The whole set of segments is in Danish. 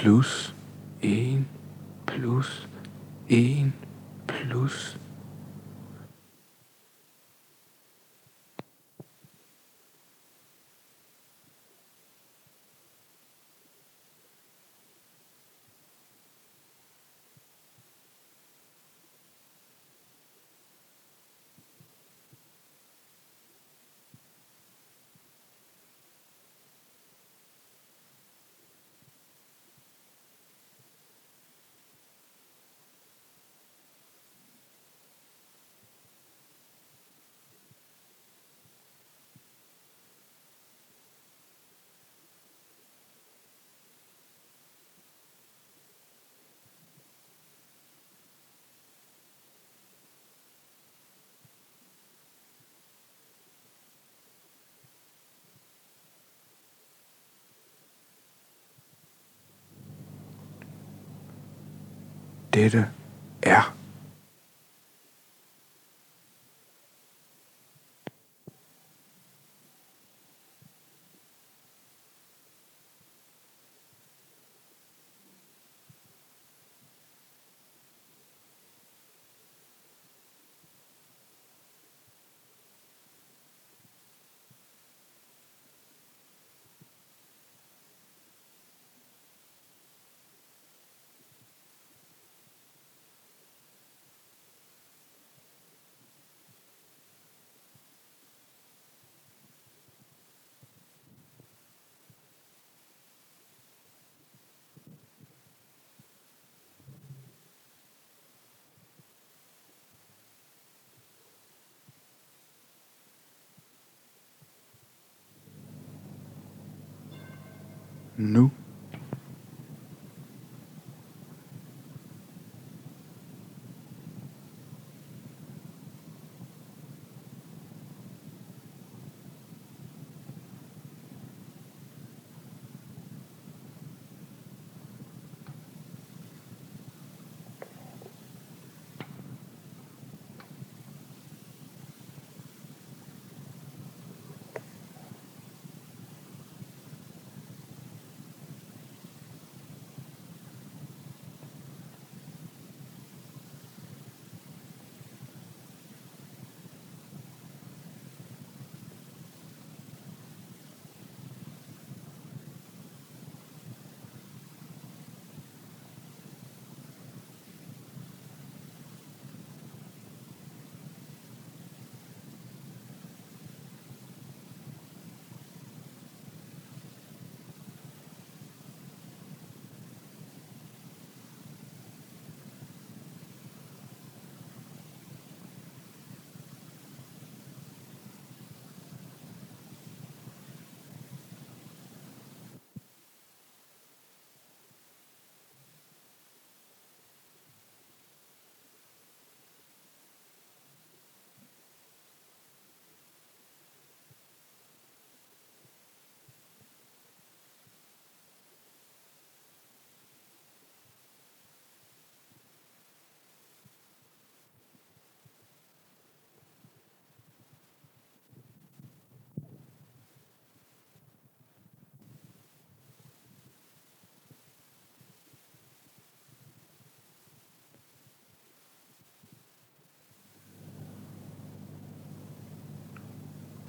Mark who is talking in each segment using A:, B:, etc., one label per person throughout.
A: plus en plus en plus dette er. Nu.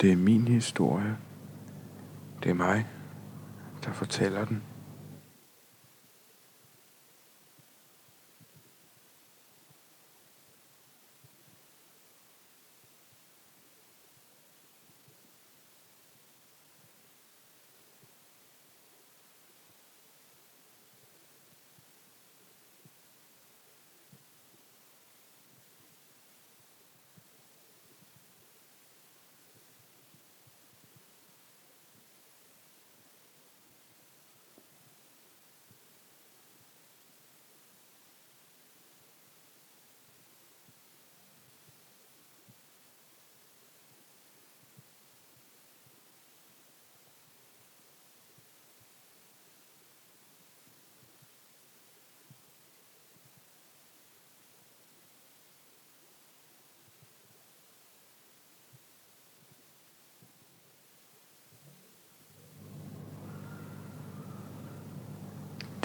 A: Det er min historie. Det er mig, der fortæller den.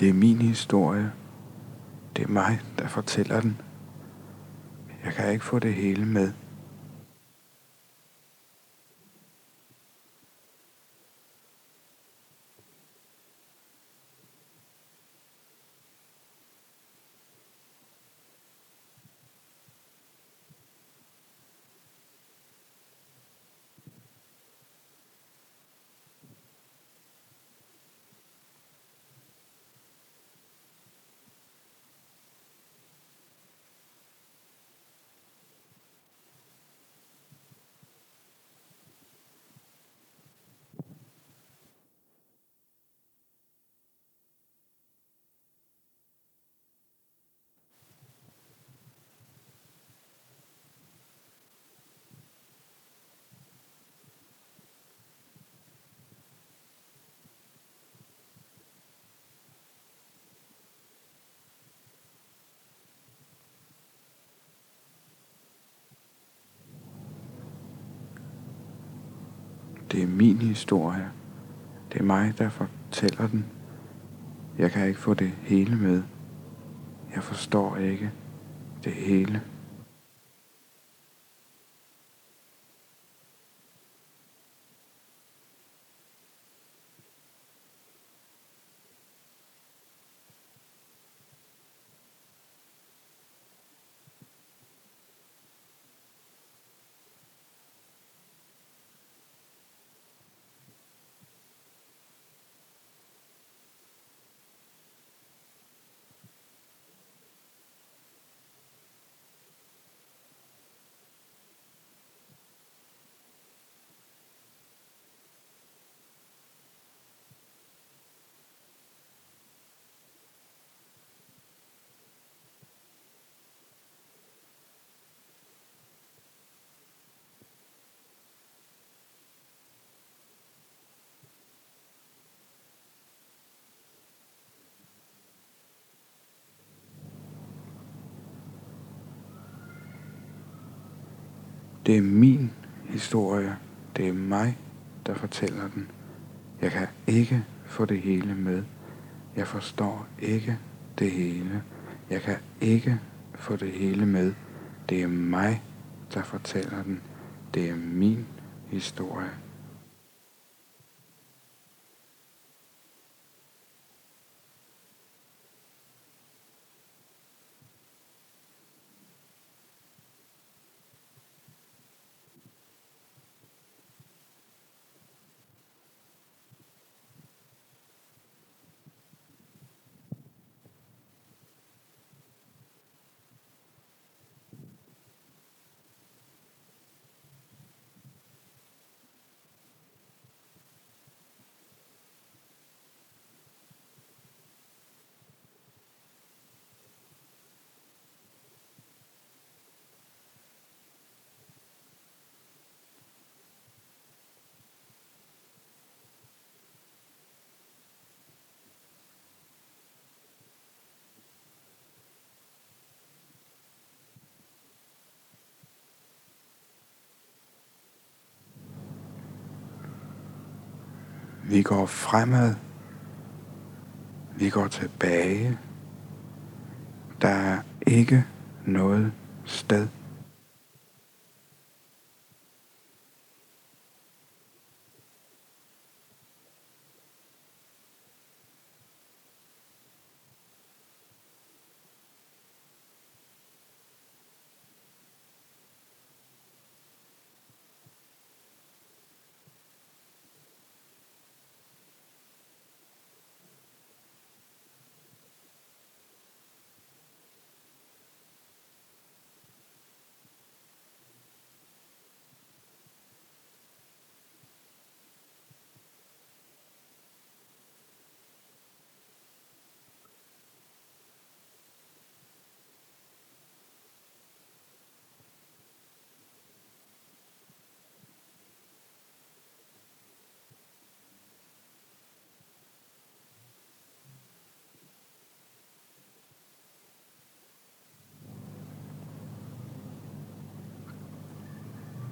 A: Det er min historie. Det er mig, der fortæller den. Jeg kan ikke få det hele med. Det er min historie. Det er mig, der fortæller den. Jeg kan ikke få det hele med. Jeg forstår ikke det hele. Det er min historie. Det er mig, der fortæller den. Jeg kan ikke få det hele med. Jeg forstår ikke det hele. Jeg kan ikke få det hele med. Det er mig, der fortæller den. Det er min historie. Vi går fremad. Vi går tilbage. Der er ikke noget sted.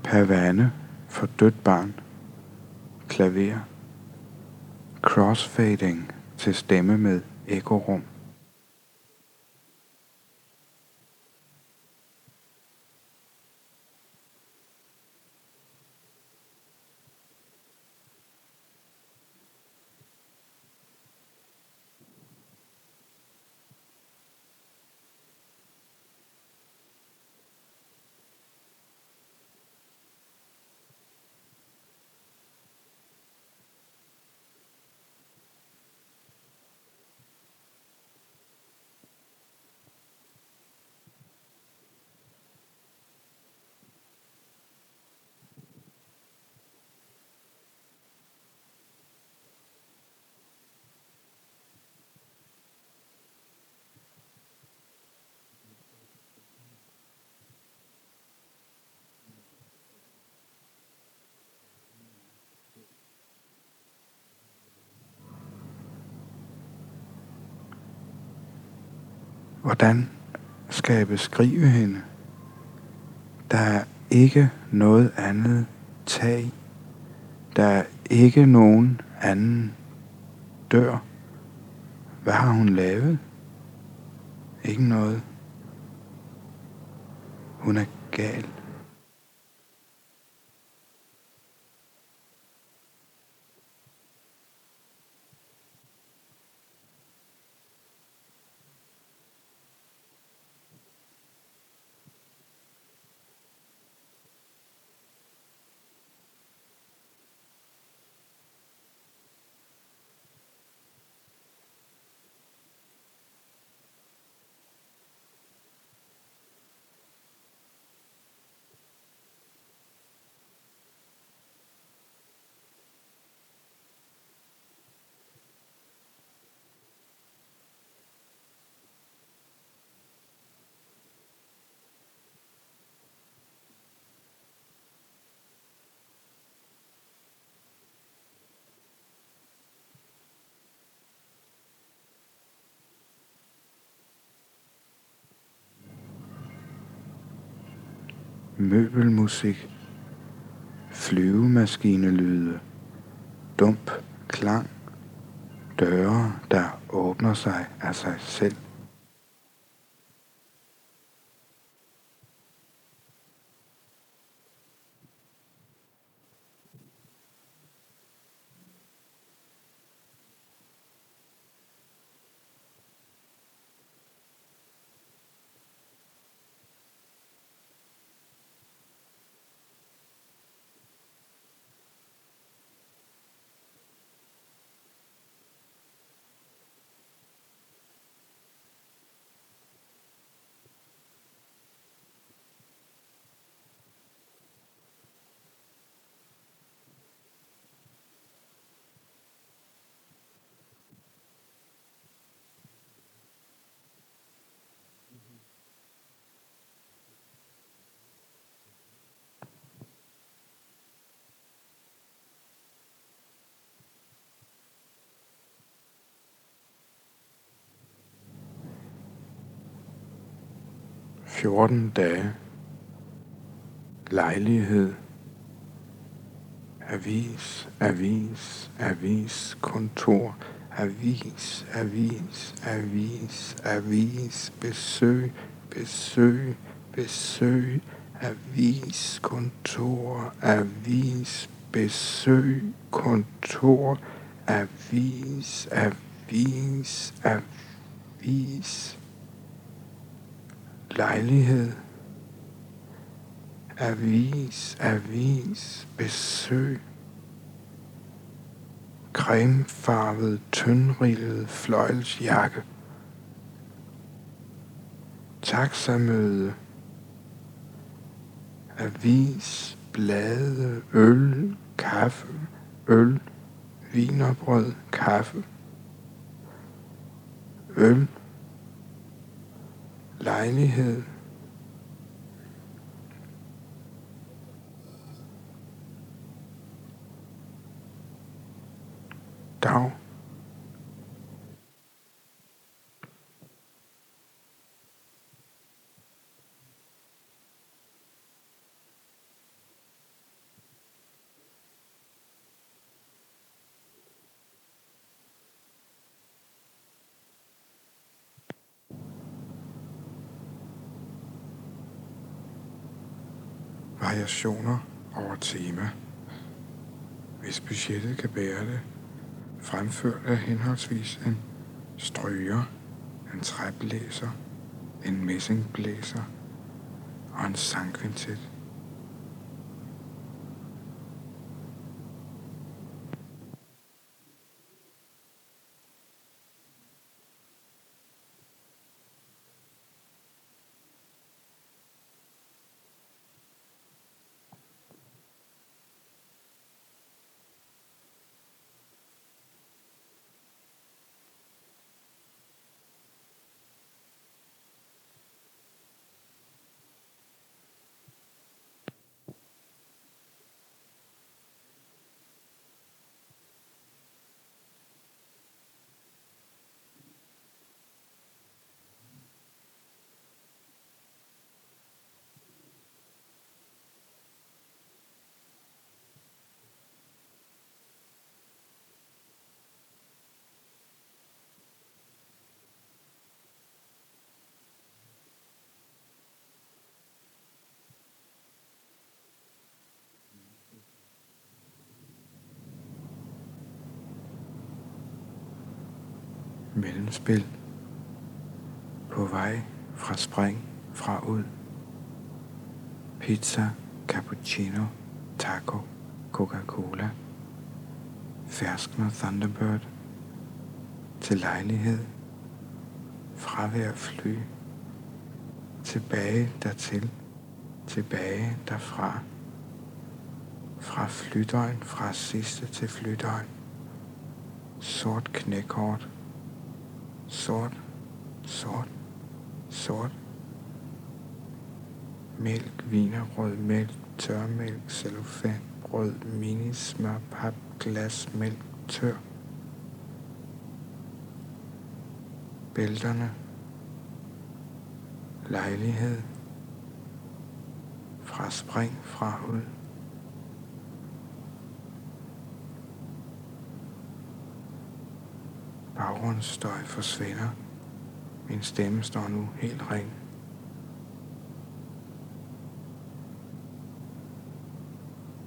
A: Pavane for dødt barn. Klaver. Crossfading til stemme med ekorum. Hvordan skal jeg beskrive hende? Der er ikke noget andet tag. Der er ikke nogen anden dør. Hvad har hun lavet? Ikke noget. Hun er gal. Møbelmusik, flyvemaskinelyde, dump klang, døre, der åbner sig af sig selv. Fjorten dage. Lejlighed. Avis, avis, avis, kontor, avis, avis, avis, avis, besøg, besøg, besøg, avis, kontor, avis, besøg, kontor, avis, avis, avis, lejlighed, avis, avis, besøg, cremefarvet, tyndrillet fløjlsjakke, taxamøde, avis, blade, øl, kaffe, øl, vinerbrød, kaffe, øl, lejlighed, dag, Variationer over tema. Hvis budgettet kan bære det, fremført af henholdsvis en stryger, en træblæser, en messingblæser og en sangkvintet. Mellemspil på vej fra spring fra ud. Pizza, cappuccino, taco, Coca-Cola, ferskner Thunderbird, til lejlighed, fravær fly, tilbage dertil, tilbage derfra, fra flydøgn, fra sidste til flydøgn, sort knækort, sort, sort, sort. Mælk, rød mælk, tørmælk, cellofan, brød, mini, smør, pap, glas, mælk, tør. Bælterne. Lejlighed. Fra spring fra ud. Baggrundsstøj forsvinder. Min stemme står nu helt ren.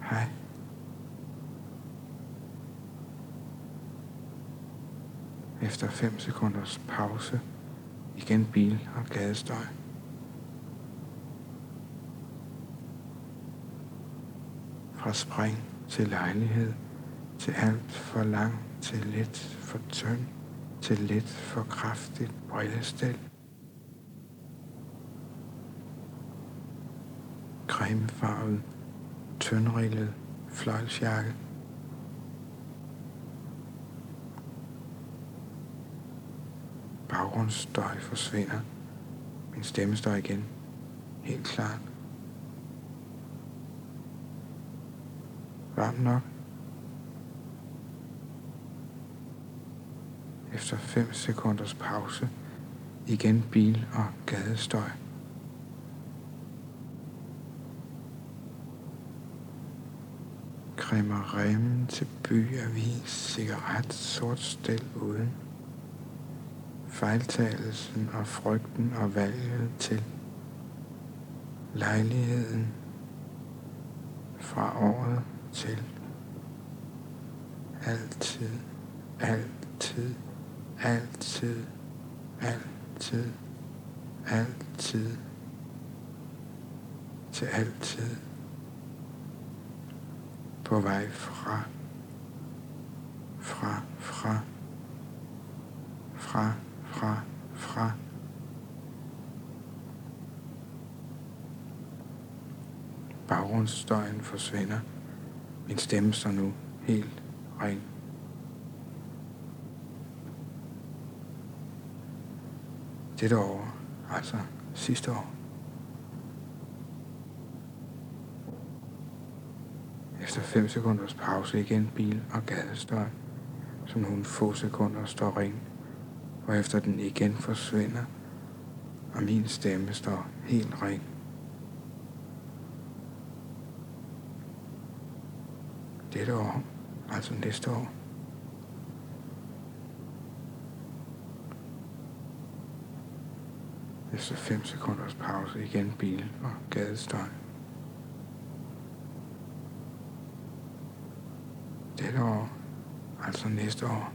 A: Hej. Efter 5 sekunders pause, igen bil og gadestøj. Fra spring til lejlighed, til alt for lang, til lidt for tynd til lidt for kraftigt brillestel. Cremefarvet, tyndrillet fløjlsjakke. Baggrundsstøj forsvinder. Min stemme står igen. Helt klart. Varmt nok. Efter 5 sekunders pause igen bil- og gadestøj. Krimmer remmen til byavis, cigaret, sort stel uden. Fejltagelsen og frygten og valget til lejligheden fra året til altid, altid altid, altid, altid, til altid, på vej fra, fra, fra, fra, fra, fra, Baggrundsstøjen forsvinder. Min stemme står nu helt ren. Dette år, altså sidste år. Efter 5 sekunders pause igen bil og gadestøj, som nogle få sekunder står ring, efter den igen forsvinder, og min stemme står helt ren. Dette år, altså næste år, Efter 5 sekunders pause igen bil og gadestøj. Dette år, altså næste år,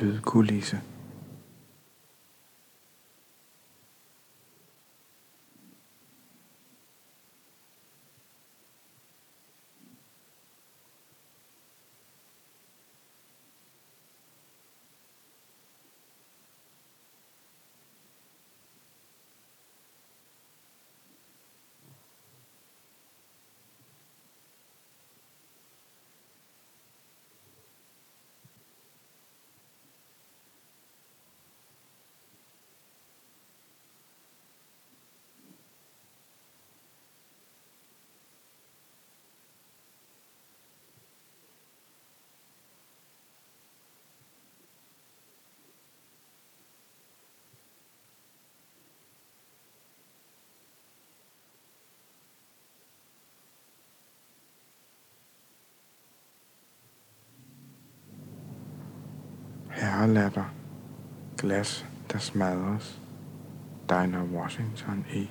A: lydkulisse. Herrelatter, glas, der smadres. Dinah Washington i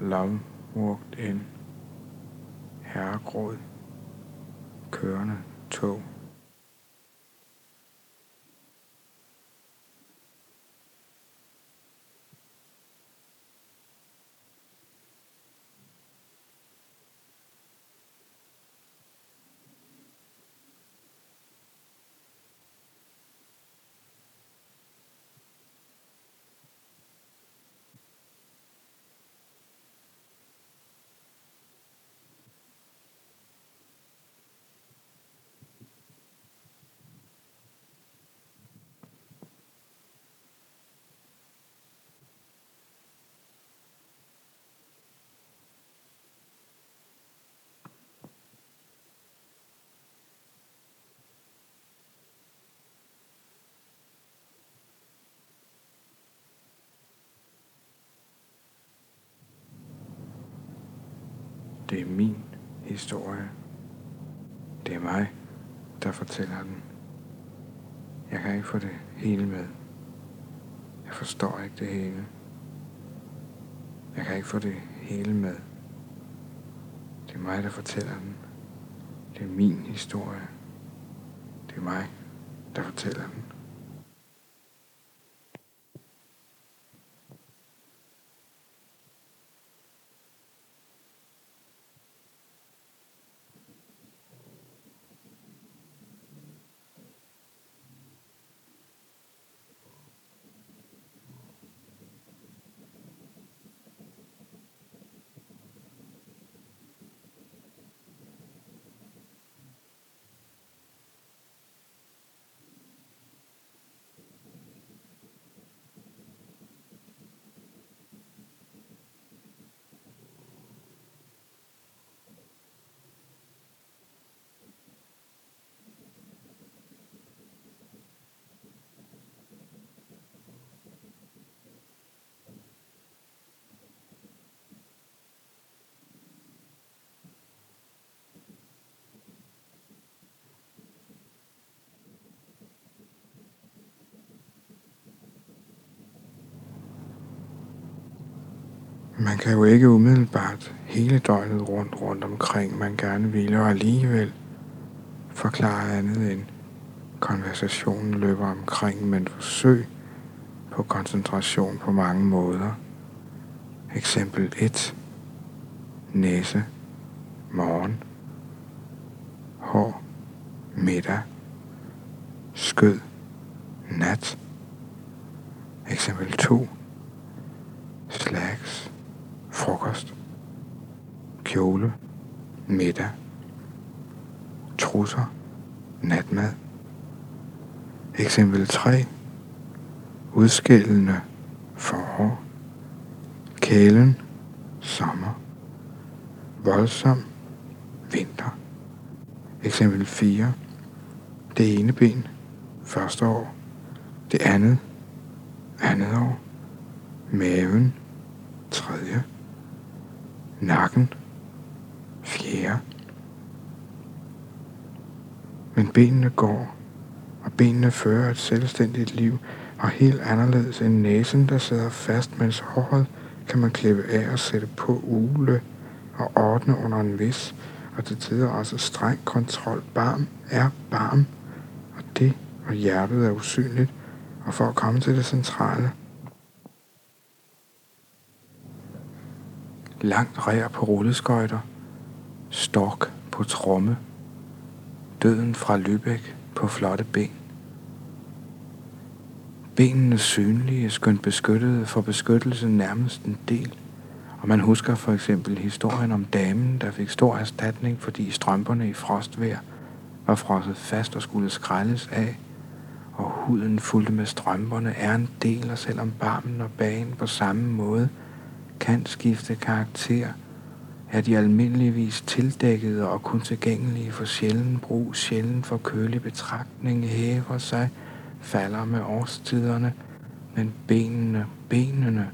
A: Love Walked In. Herregråd. Kørende tog. Det er min historie. Det er mig, der fortæller den. Jeg kan ikke få det hele med. Jeg forstår ikke det hele. Jeg kan ikke få det hele med. Det er mig, der fortæller den. Det er min historie. Det er mig, der fortæller den. Man kan jo ikke umiddelbart hele døgnet rundt rundt omkring, man gerne vil, og alligevel forklare andet end konversationen løber omkring, men forsøg på koncentration på mange måder. Eksempel 1. Næse, morgen, hår, middag, skød, nat. Eksempel 2. Frokost, kjole, middag, trusser, natmad. Eksempel 3. Udskillende forår, kælen, sommer, voldsom, vinter. Eksempel 4. Det ene ben, første år. Det andet, andet år. Maven, tredje. Nakken, fjerde. Men benene går, og benene fører et selvstændigt liv, og helt anderledes end næsen, der sidder fast, mens håret kan man klippe af og sætte på ule og ordne under en vis, og til tider også streng kontrol. Barm er barm, og det og hjertet er usynligt, og for at komme til det centrale. Langt rær på rulleskøjter, stork på tromme, døden fra Lübeck på flotte ben. Benene synlige, skønt beskyttede for beskyttelse nærmest en del. Og man husker for eksempel historien om damen, der fik stor erstatning, fordi strømperne i frostvejr var frosset fast og skulle skrælles af, og huden fulgte med strømperne er en del, og selvom barmen og bagen på samme måde kan skifte karakter, er de almindeligvis tildækkede og kun tilgængelige for sjælden brug, sjælden for kølig betragtning, hæver sig, falder med årstiderne, men benene, benene,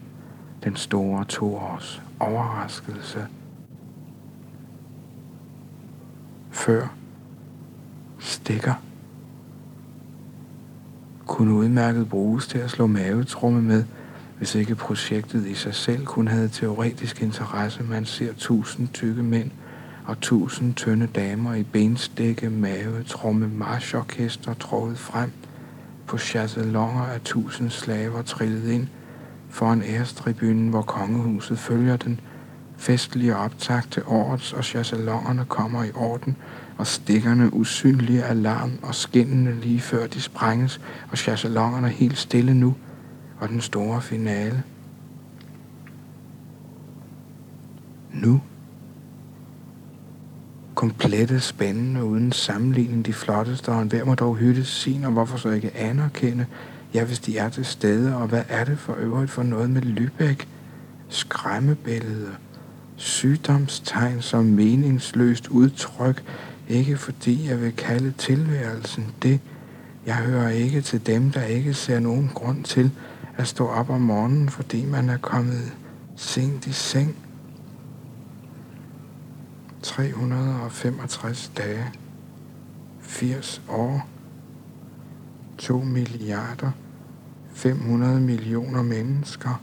A: den store toårs overraskelse. Før stikker kunne udmærket bruges til at slå mavetrumme med, hvis ikke projektet i sig selv kun havde teoretisk interesse. Man ser tusind tykke mænd og tusind tynde damer i benstikke, mave, tromme, marchorkester trådet frem – på chasselonger af tusind slaver trillet ind foran ærestribunen, hvor kongehuset følger den festlige optakt til årets, og chasselongerne kommer i orden, og stikkerne usynlige alarm og skinnende lige før de sprænges, og chasselongerne helt stille nu, og den store finale. Nu komplette, spændende, uden sammenligning de flotteste, og enhver må dog hytte sin, og hvorfor så ikke anerkende, ja, hvis de er til stede, og hvad er det for øvrigt for noget med Lübeck? Skræmmebillede, sygdomstegn som meningsløst udtryk, ikke fordi jeg vil kalde tilværelsen det. Jeg hører ikke til dem, der ikke ser nogen grund til at stå op om morgenen, fordi man er kommet sent i seng. 365 dage, 80 år, 2 milliarder, 500 millioner mennesker.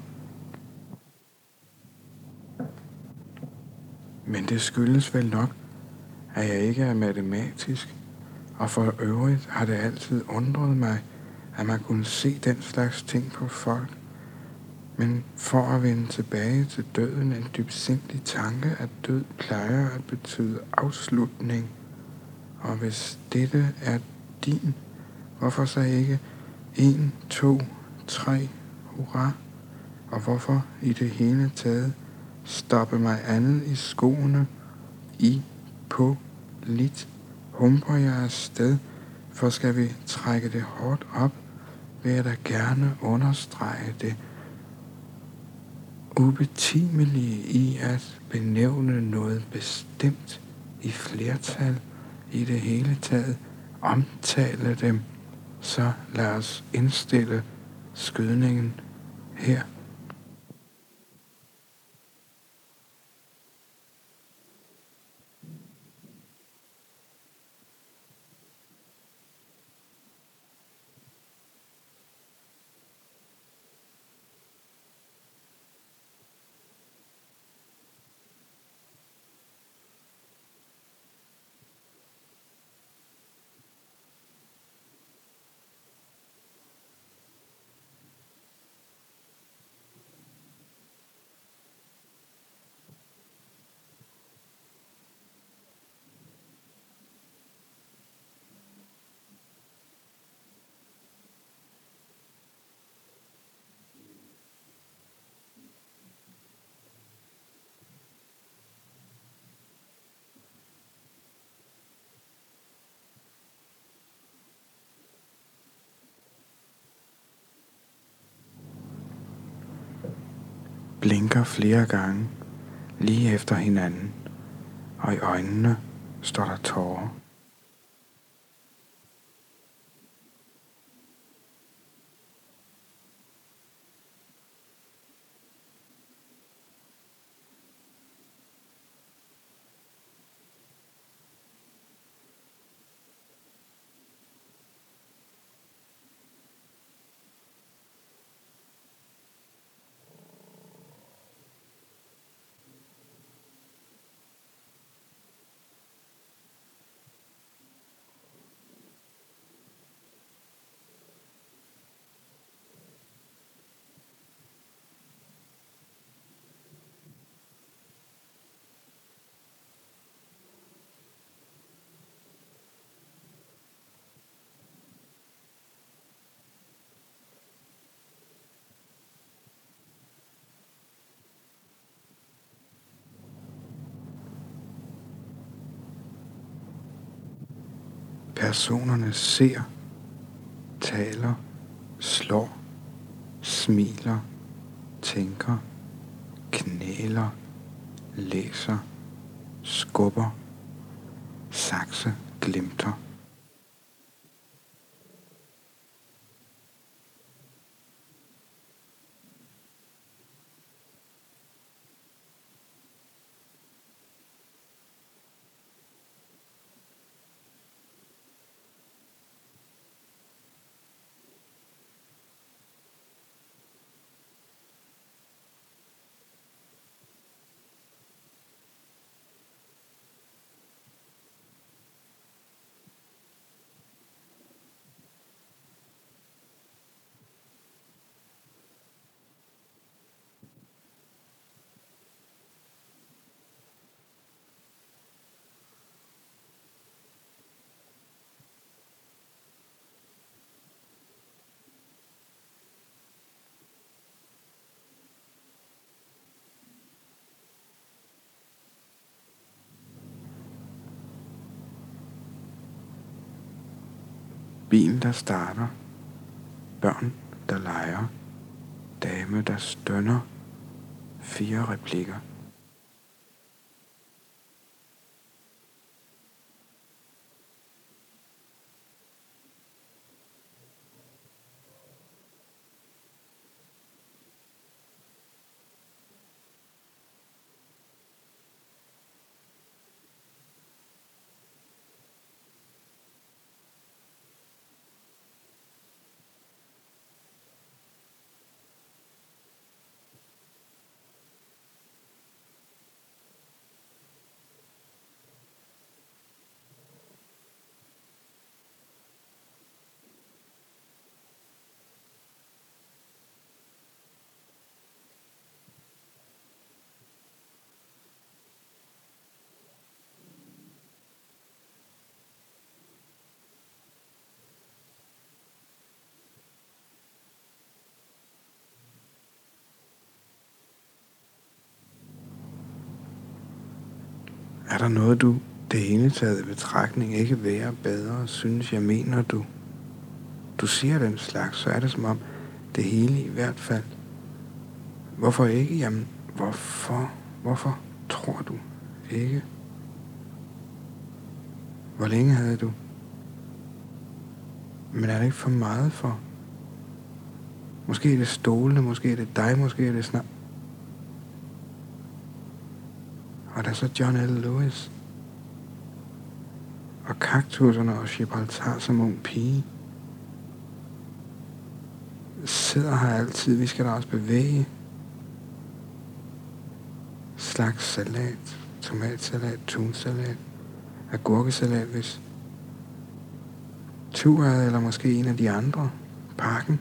A: Men det skyldes vel nok, at jeg ikke er matematisk, og for øvrigt har det altid undret mig, at man kunne se den slags ting på folk, men for at vende tilbage til døden en dybsindig tanke, at død plejer at betyde afslutning. Og hvis dette er din, hvorfor så ikke 1, 2, 3, hurra? Og hvorfor i det hele taget stoppe mig andet i skoene, i, på, lidt, humper jeg afsted, for skal vi trække det hårdt op, vil jeg da gerne understrege det, ubetimelige i at benævne noget bestemt i flertal i det hele taget, omtale dem, så lad os indstille skydningen her. Blinker flere gange, lige efter hinanden, og i øjnene står der tårer. Personerne ser, taler, slår, smiler, tænker, knæler, læser, skubber, sakse, glimter. Bil, der starter. Børn, der leger. Dame, der stønner. Fire replikker. Er der noget, du det hele taget i betragtning ikke være bedre, synes jeg mener du? Du siger den slags, så er det som om det hele i hvert fald. Hvorfor ikke? Jamen, hvorfor? Hvorfor tror du ikke? Hvor længe havde du? Men er det ikke for meget for? Måske er det stolene, måske er det dig, måske er det snart Og der er så John L. Lewis. Og kaktuserne og Gibraltar som ung pige. Sidder her altid, vi skal da også bevæge. Slags salat, tomatsalat, tunsalat, agurkesalat, hvis Turet eller måske en af de andre. Parken.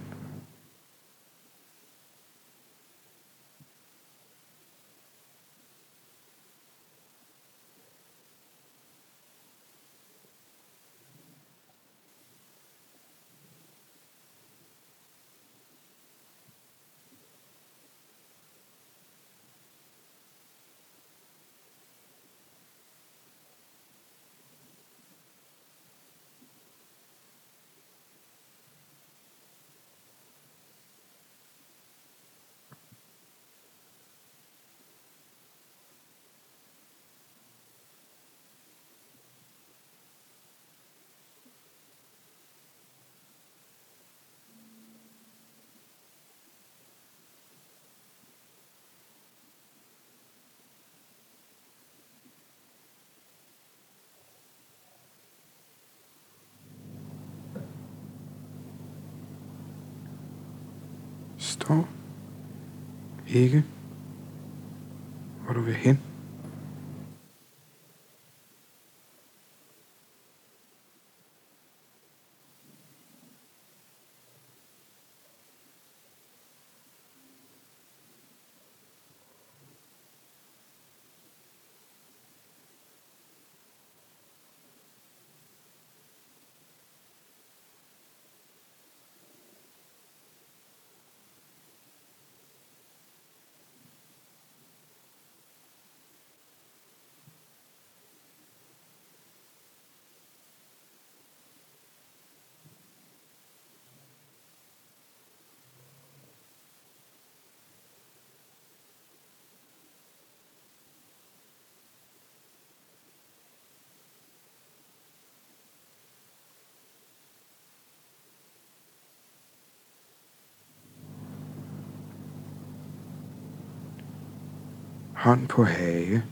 A: Forstår ikke, hvor du vil hen. Hånd på hage,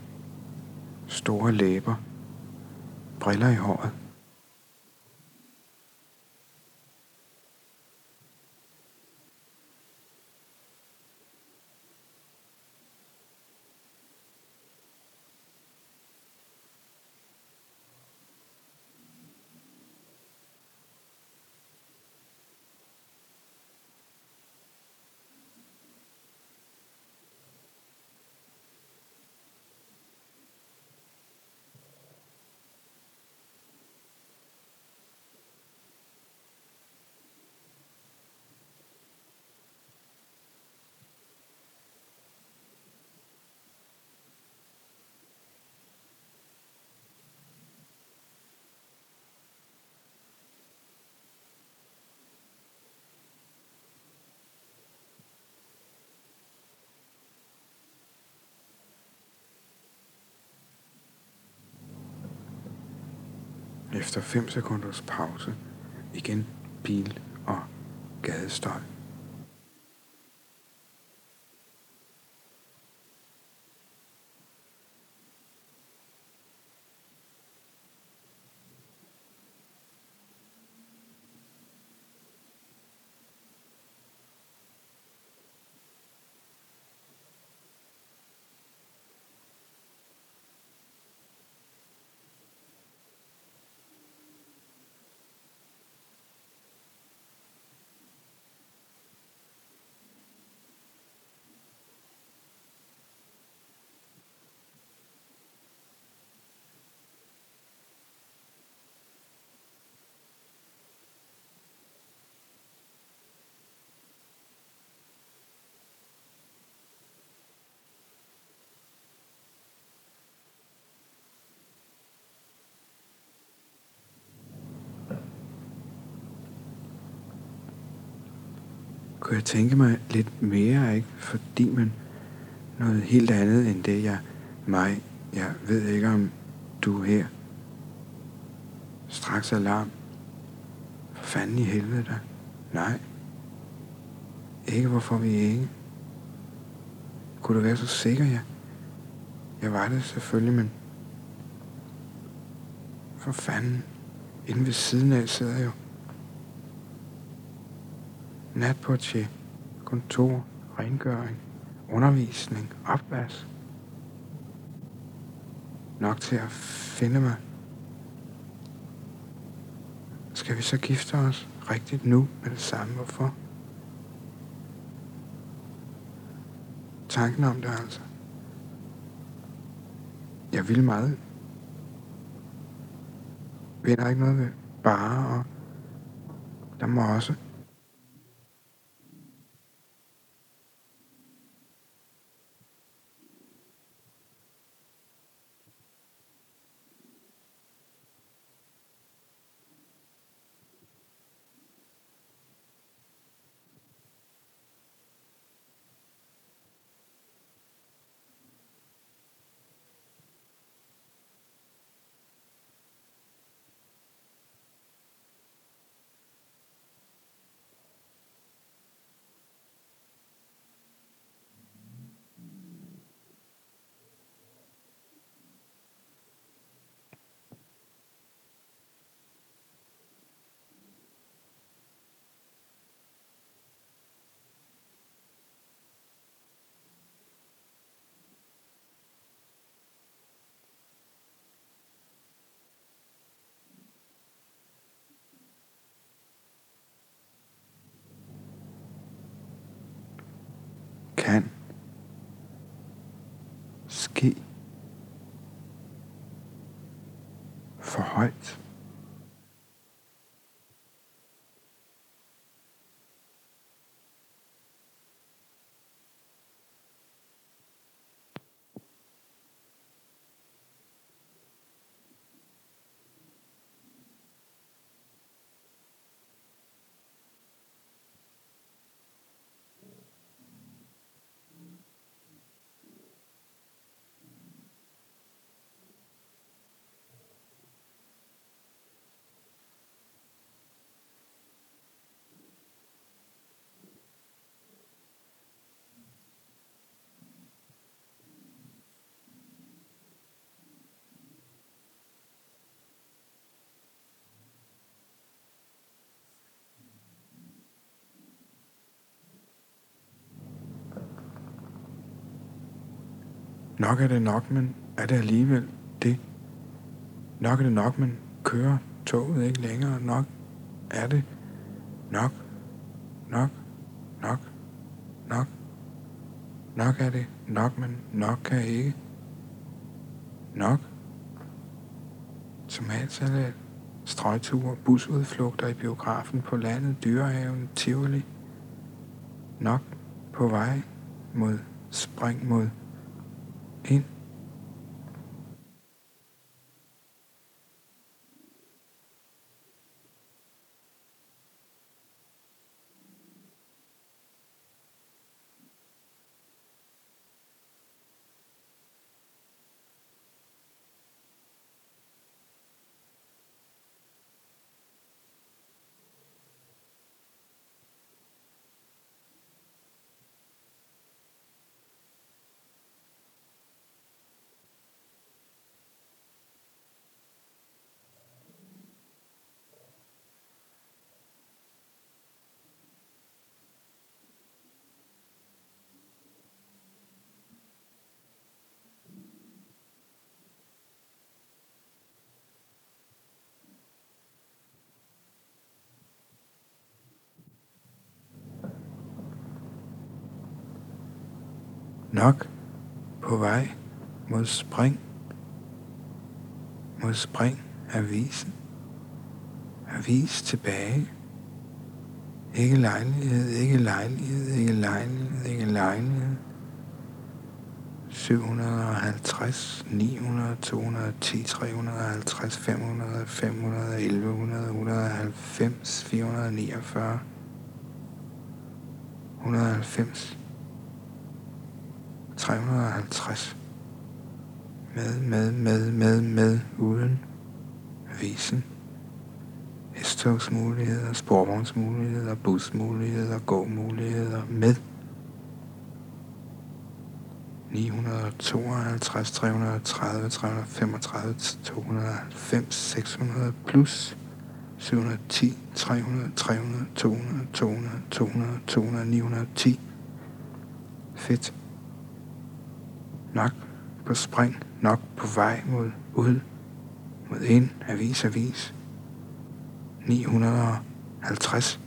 A: store læber, briller i håret. Efter 5 sekunders pause igen bil og gadestøj. Kunne jeg tænke mig lidt mere, ikke? Fordi man noget helt andet end det, jeg, mig, jeg ved ikke om du er her. Straks alarm. For fanden i helvede da. Nej. Ikke hvorfor vi ikke. Kunne du være så sikker, jeg? Jeg var det selvfølgelig, men... For fanden. Inden ved siden af sidder jeg jo natportier, kontor, rengøring, undervisning, opvask. Nok til at finde mig. Skal vi så gifte os rigtigt nu med det samme? Hvorfor? Tanken om det altså. Jeg vil meget. Vinder ikke noget ved bare, og der må også kan ske for højt. Nok er det nok, men er det alligevel det? Nok er det nok, men kører toget ikke længere? Nok er det nok, nok, nok, nok. Nok er det nok, men nok kan ikke. Nok. Tomatsalat, strøgture, busudflugter i biografen på landet, dyrehaven, Tivoli. Nok på vej mod spring mod ind. Nok på vej mod spring, mod spring avisen. Avis tilbage. Ikke lejlighed, ikke lejlighed, ikke lejlighed, ikke lejlighed. 750, 900, 210, 350, 500, 500, 1100, 190, 449, 190. 350. Med, med, med, med, med, uden avisen. S-togsmuligheder, sporvognsmuligheder, busmuligheder, gåmuligheder med 952, 330, 335, 290, 600 plus 710, 300, 300, 200, 200, 200, 200, 910. Fedt nok på spring, nok på vej mod ud, mod ind, avis, avis. 950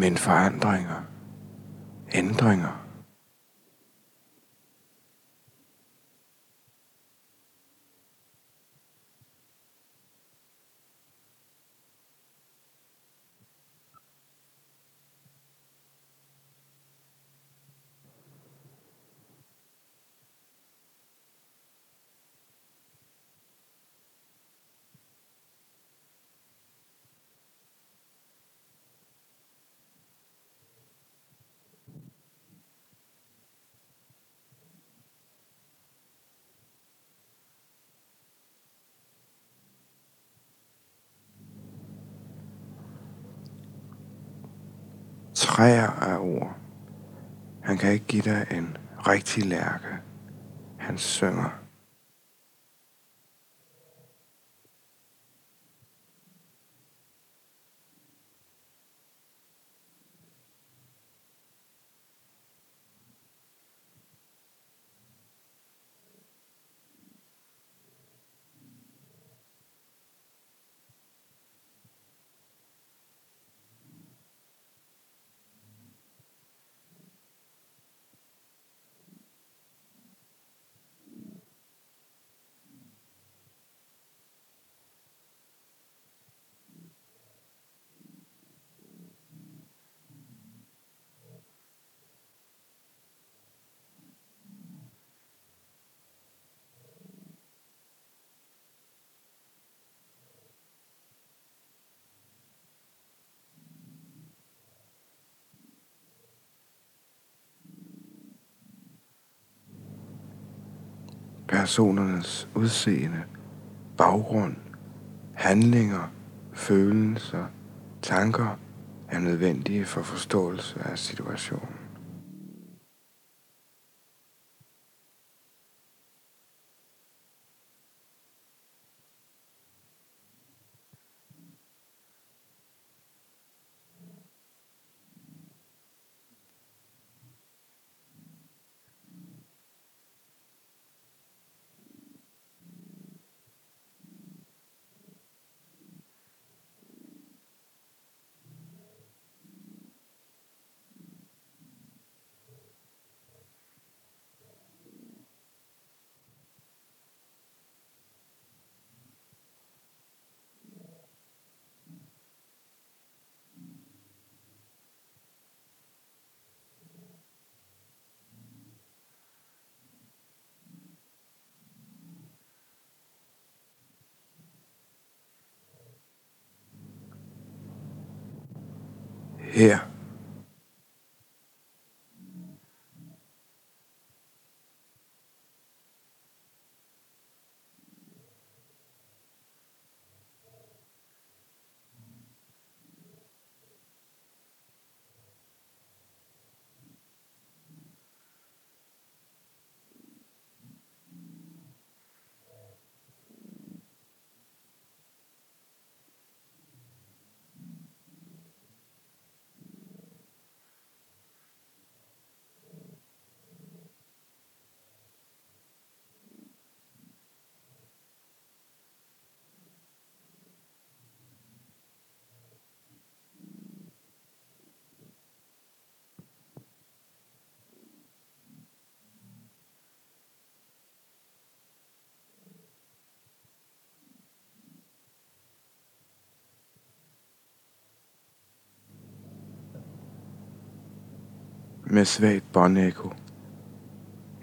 A: men forandringer, ændringer. Træer af ord. Han kan ikke give dig en rigtig lærke. Han synger. Personernes udseende, baggrund, handlinger, følelser, tanker er nødvendige for forståelse af situationen. Her. Med svagt båndekko.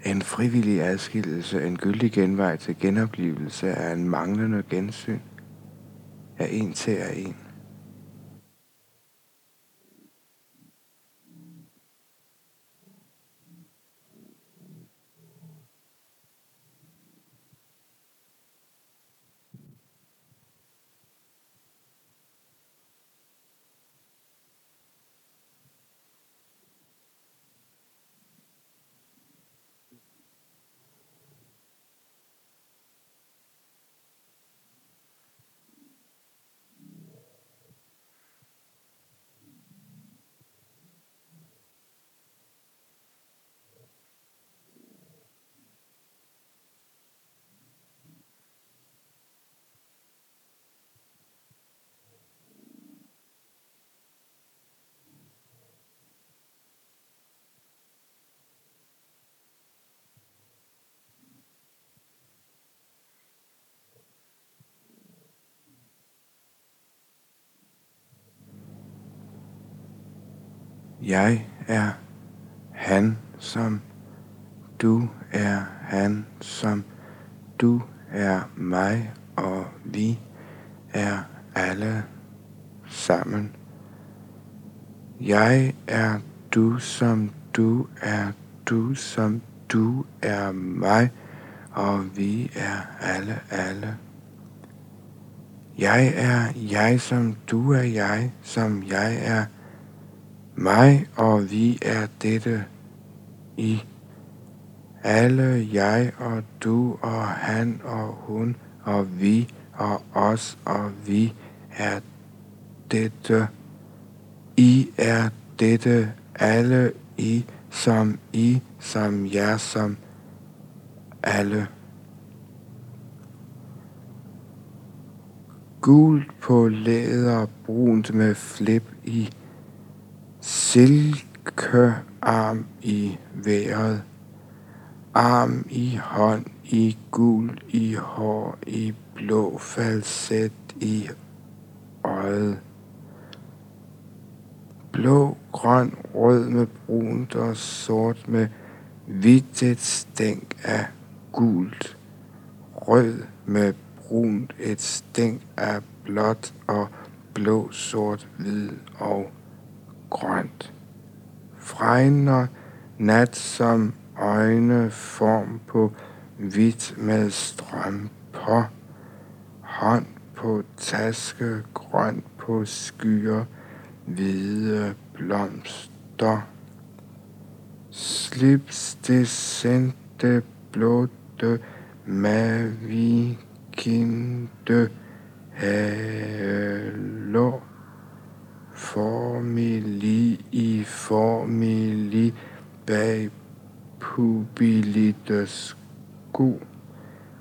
A: En frivillig adskillelse, en gyldig genvej til genoplevelse af en manglende gensyn, er en til af en. Jeg er han, som du er han, som du er mig, og vi er alle sammen. Jeg er du, som du er du, som du er mig, og vi er alle alle. Jeg er jeg, som du er jeg, som jeg er mig og vi er dette i. Alle jeg og du og han og hun og vi og os og vi er dette. I er dette alle I som I som jer som alle. Gult på læder, brunt med flip i, silkearm i vejret, arm i hånd i gul i hår i blå falset i øjet. Blå, grøn, rød med brunt og sort med hvidt et stænk af gult. Rød med brunt et stænk af blåt og blå, sort, hvid og grønt. Fregner nat som øjne form på hvidt med strøm på, hånd på taske, grønt på skyer, hvide blomster. Slips det sendte blåte mavikinde halo formili i formili bag pubilites sku.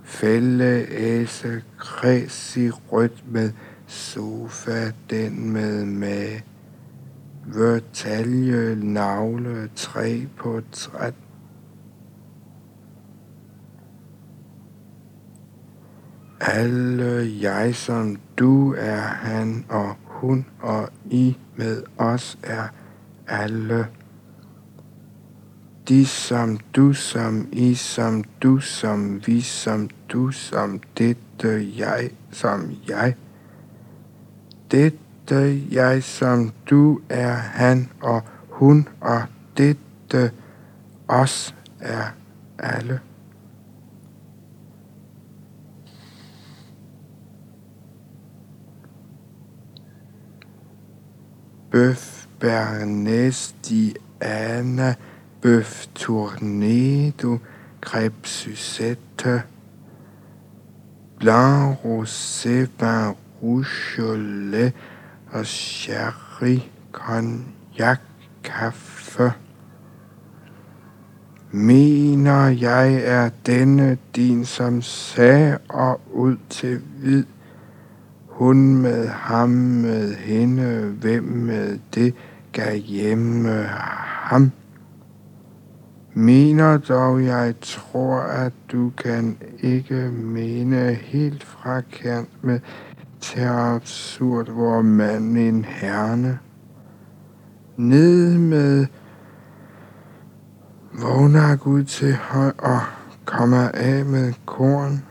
A: Fælde æse kreds i rødt med sofa, den med mag. Vørtalje, navle, tre på træt. Alle jeg som du er han og hun og I med os er alle. De som du som I som du som vi som du som dette jeg som jeg. Dette jeg som du er han og hun og dette os er alle. Bøf Bernays Diana, bœuf Tournedo, crêpe Suzette, blanc, rosé, vin rouge, og sherry, cognac, kaffe. Mener jeg er denne din, som sag og ud til hvid hun med ham med hende, hvem med det gav hjemme ham. Mener dog, jeg tror, at du kan ikke mene helt fra kant med til absurd, hvor man en herne. Ned med vågner ud til høj og kommer af med korn.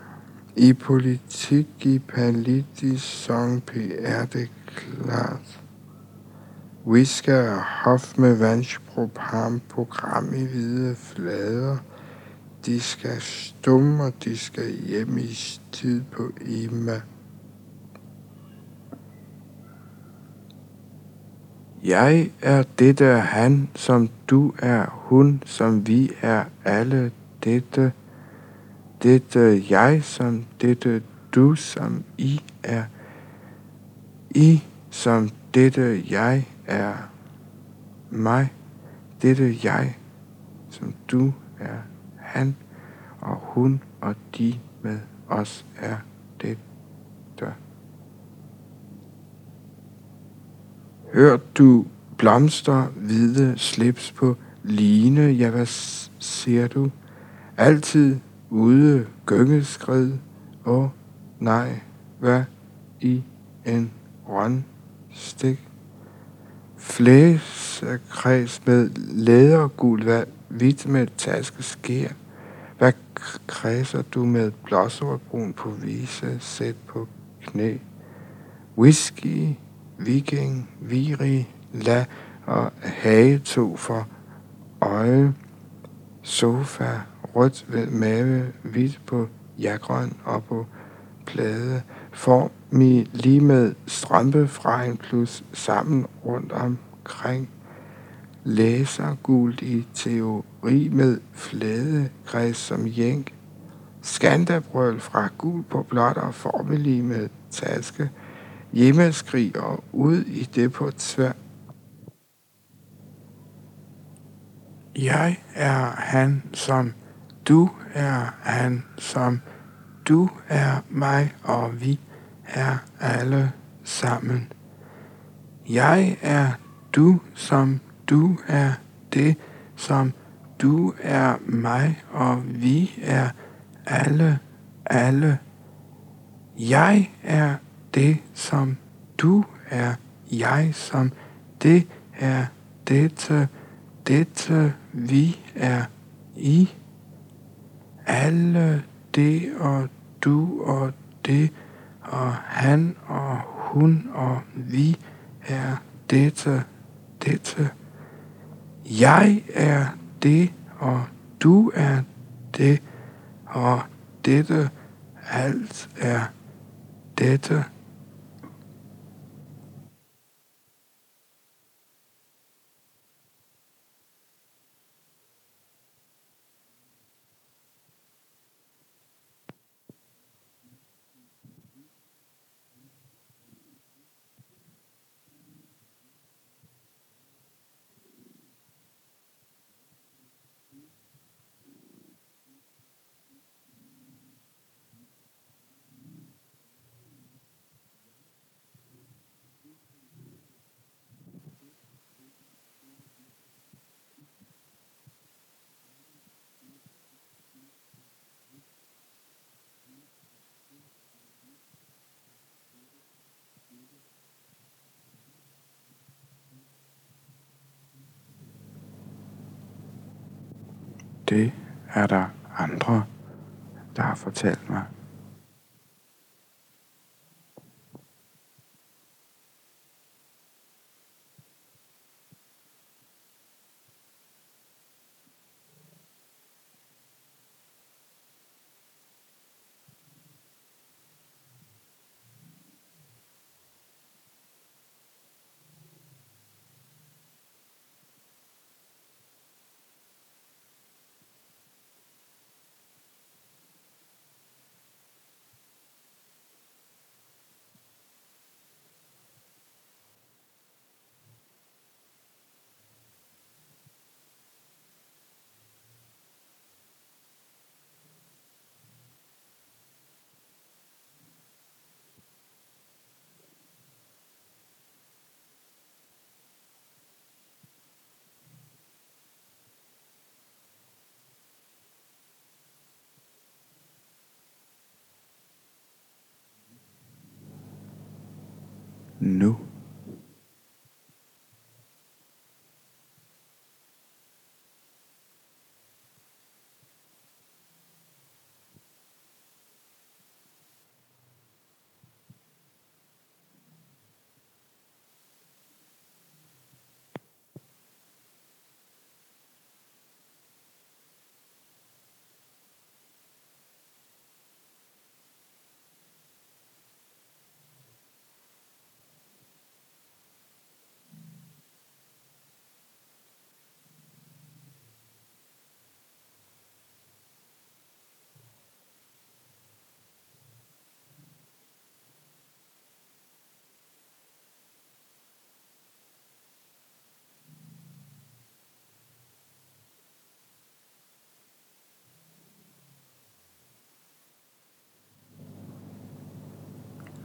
A: I politik, i politisk sang er det klart. Vi skal hof med vandsprogram, program i hvide flader. De skal stumme, og de skal hjem i tid på Ima. Jeg er dette han, som du er hun, som vi er alle dette dette jeg som dette du som I er. I som dette jeg er mig. Dette jeg som du er han og hun og de med os er det. Hør du blomster, hvide slips på line, ja hvad ser du? Altid ude gyngeskred, og nej, hvad i en rønstik. Flæsekreds med lædergul hvad hvidt med taske sker. Hvad kredser du med blåsortbrun på vise, sæt på knæ? Whisky, viking, viri, la og hage to for øje. Sofa, rødt ved mave, hvidt på jagrøn og på plade, form mi lige med strømpefrejen plus sammen rundt omkring. læser gult i teori med flade græs som jænk. Skandabrøl fra gul på blot og formelig med taske. Hjemmeskrig og ud i det på tvær. Jeg er han, som du er han, som du er mig, og vi er alle sammen. Jeg er du, som du er det, som du er mig, og vi er alle, alle. Jeg er det, som du er, jeg som det er dette, dette vi er i. Alle det og du og det og han og hun og vi er dette, dette. Jeg er det, og du er det, og dette, alt er dette. Det er der andre, der har fortalt mig. Nu.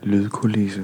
A: Lydkulisse.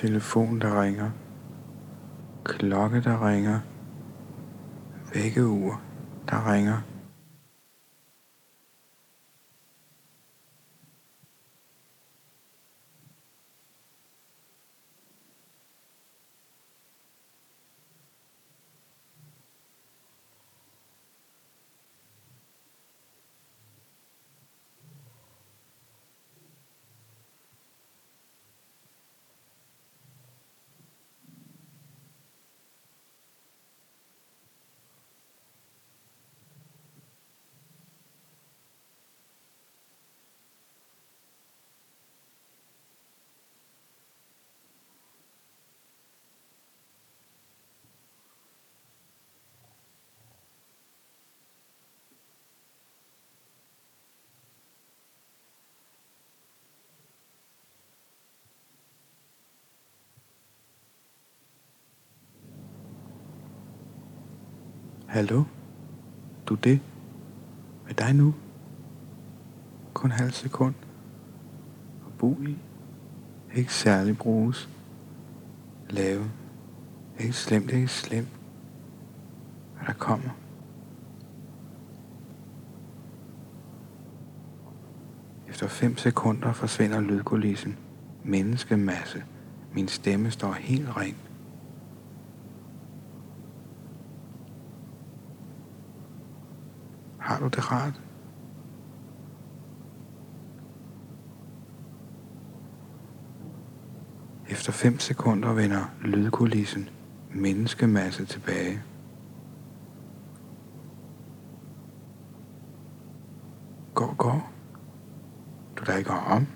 A: Telefon, der ringer, klokke, der ringer, vækkeur, der ringer. Hallo? Du det? Med dig nu? Kun halv sekund. Og bo i. Ikke særlig bruges. Lave. Ikke slemt, ikke slemt. Hvad der kommer. Efter fem sekunder forsvinder lydkulissen. Menneskemasse. Min stemme står helt ren. Har du det rart? Efter 5 sekunder vender lydkulissen menneskemasse tilbage. Gå, gå. Du der ikke om.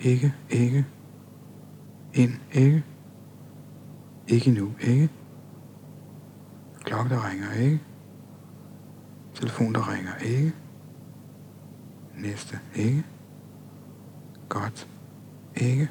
A: Ikke, ikke. Ind, ikke. Ikke nu, ikke. Klokken der ringer, ikke. Telefon, der ringer ikke. Næste ikke. Godt. Ikke.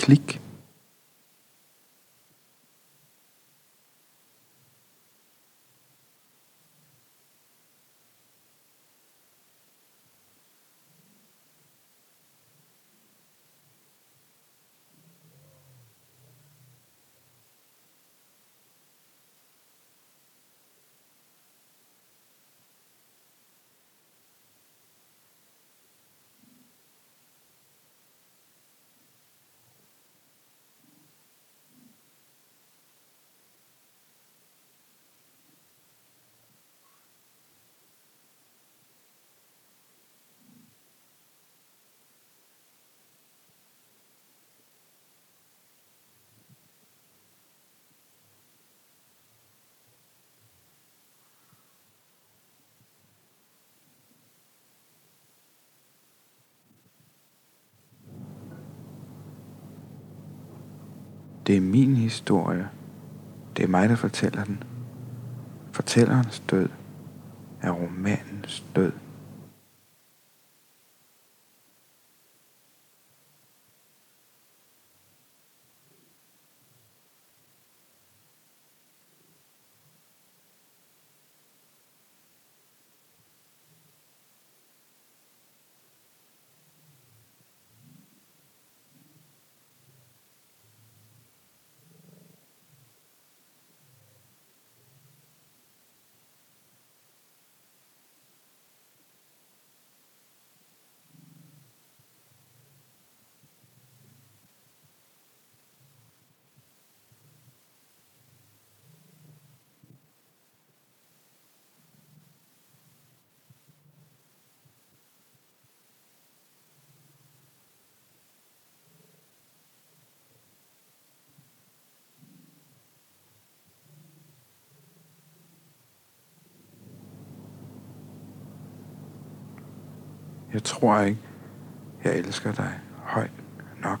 A: Klik. Det er min historie. Det er mig, der fortæller den. Fortællerens død er romanens død. Jeg tror ikke, jeg elsker dig højt nok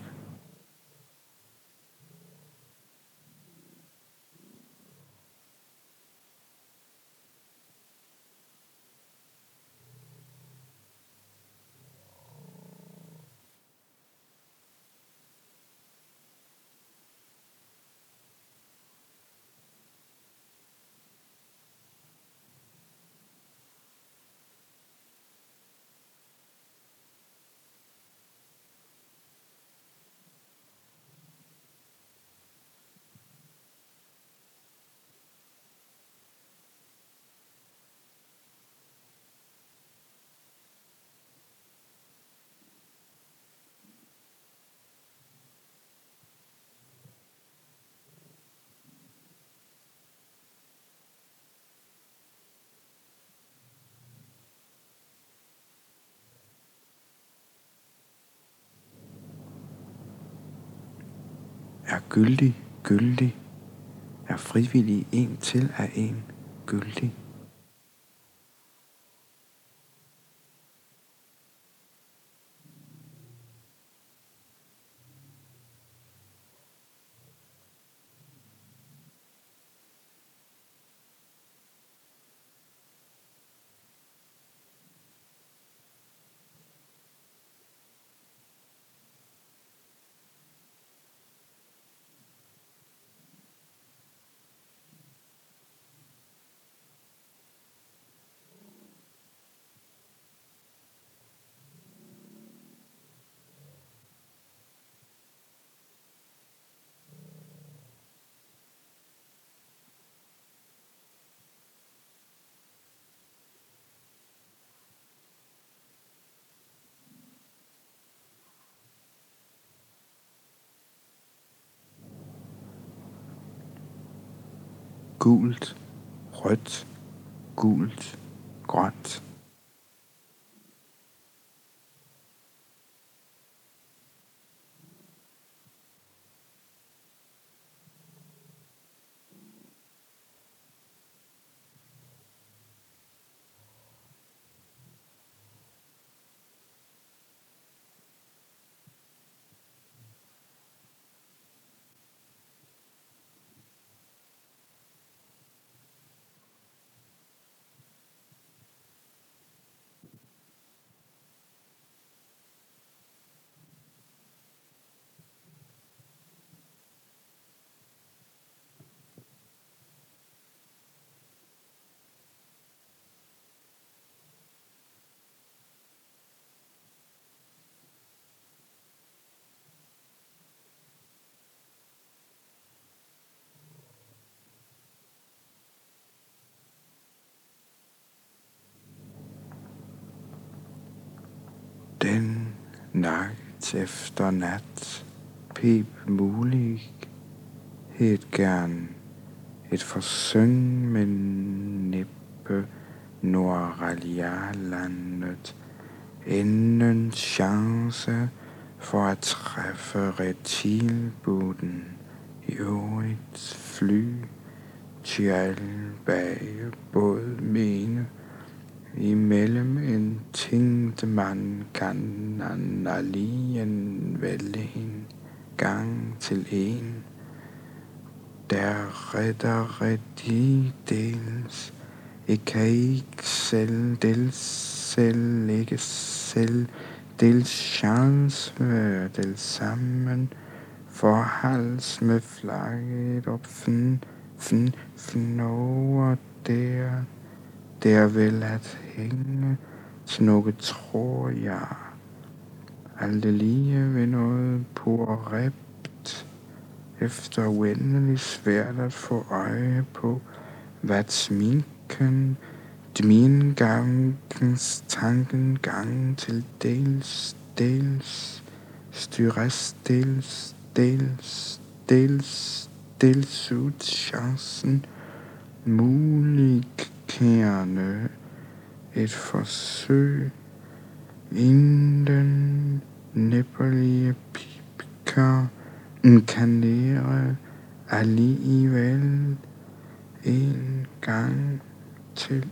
A: er gyldig, gyldig, er frivillig en til af en gyldig. Gult, rødt, gult, grønt. Den nagt efter nat. Pip mulighed gern. Et forsøg med nippe Nordralialandet inden chance for at træffe retilbuden. I øvrigt fly til alle bag både mine imellem en tænkte man kan han alligen vælge en gang til en, der redder rigtig dels, ikke ikke selv, dels selv, ikke selv, dels chance, dels sammen, for hals med flagget op, fn, fn, fn over der, der vil at hænge snukke tror jeg. Alt det lige ved noget på rept, efter uendelig svært at få øje på, hvad sminken, min gangens tanken gang til dels, dels, styres dels, dels, dels, dels ud chancen, muligkærende et forsøg, inden næpperlige pipker kan alligevel en gang til.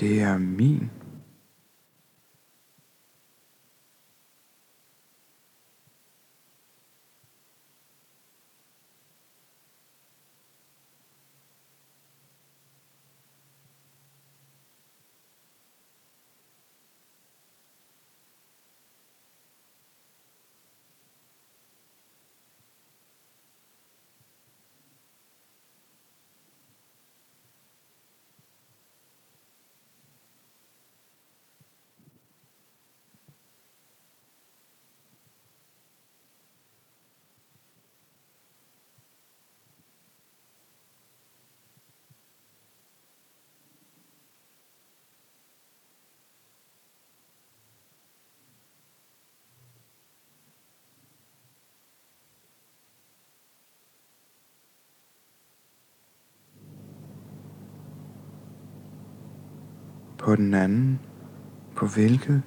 A: Det er min. På den anden, på hvilket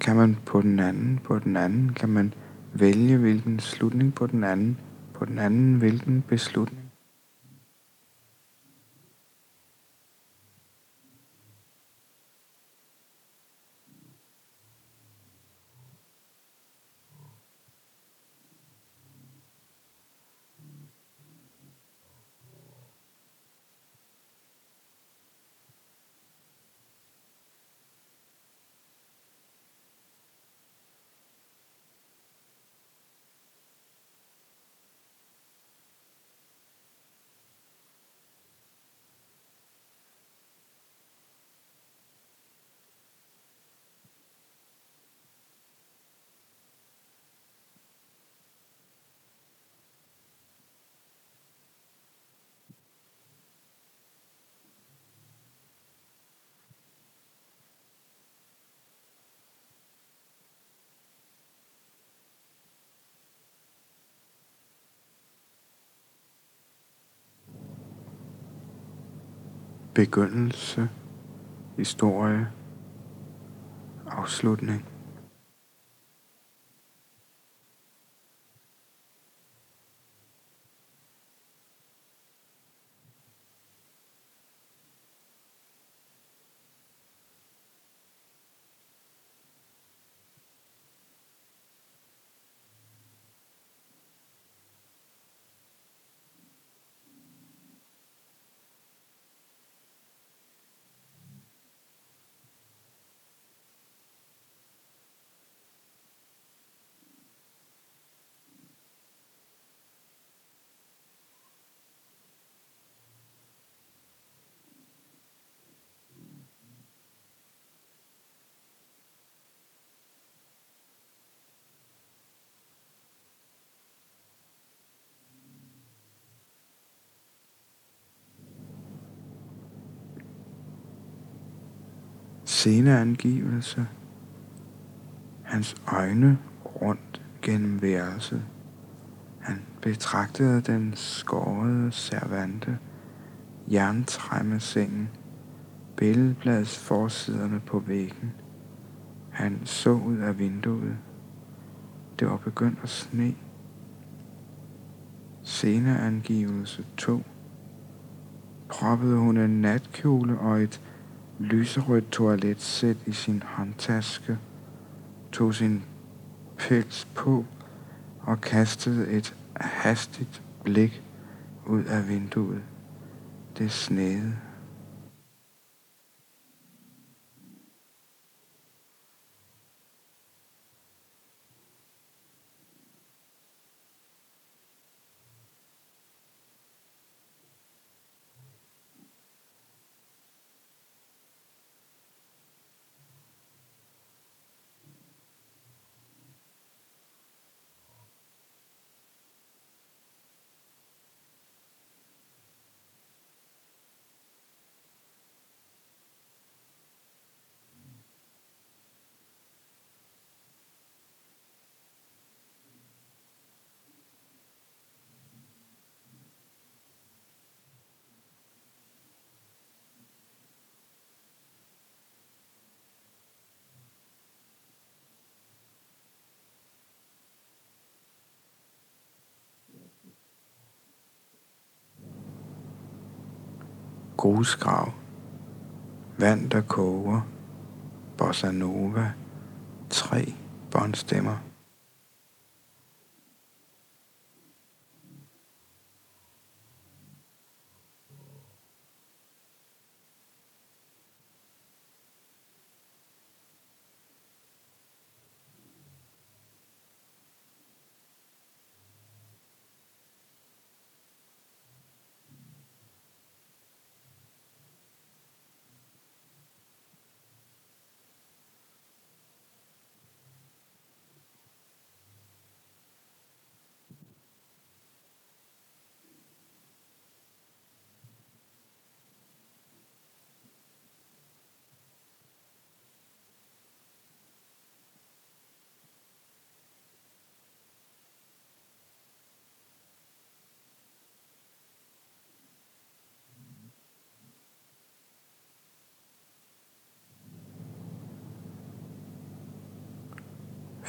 A: kan man på den anden, på den anden, kan man vælge hvilken slutning på den anden, på den anden hvilken beslutning. Begyndelse, historie, afslutning. Sceneangivelse. Hans øjne rundt gennem værelset. Han betragtede den skårede servante, jerntræmmesengen, billedbladets forsiderne på væggen. Han så ud af vinduet. Det var begyndt at sne. Sceneangivelse 2. Proppede hun en natkjole og et lyserødt toiletsæt i sin håndtaske, tog sin pels på og kastede et hastigt blik ud af vinduet. Det snede. Grusgrav. vand der koger, bossa nova, tre båndstemmer.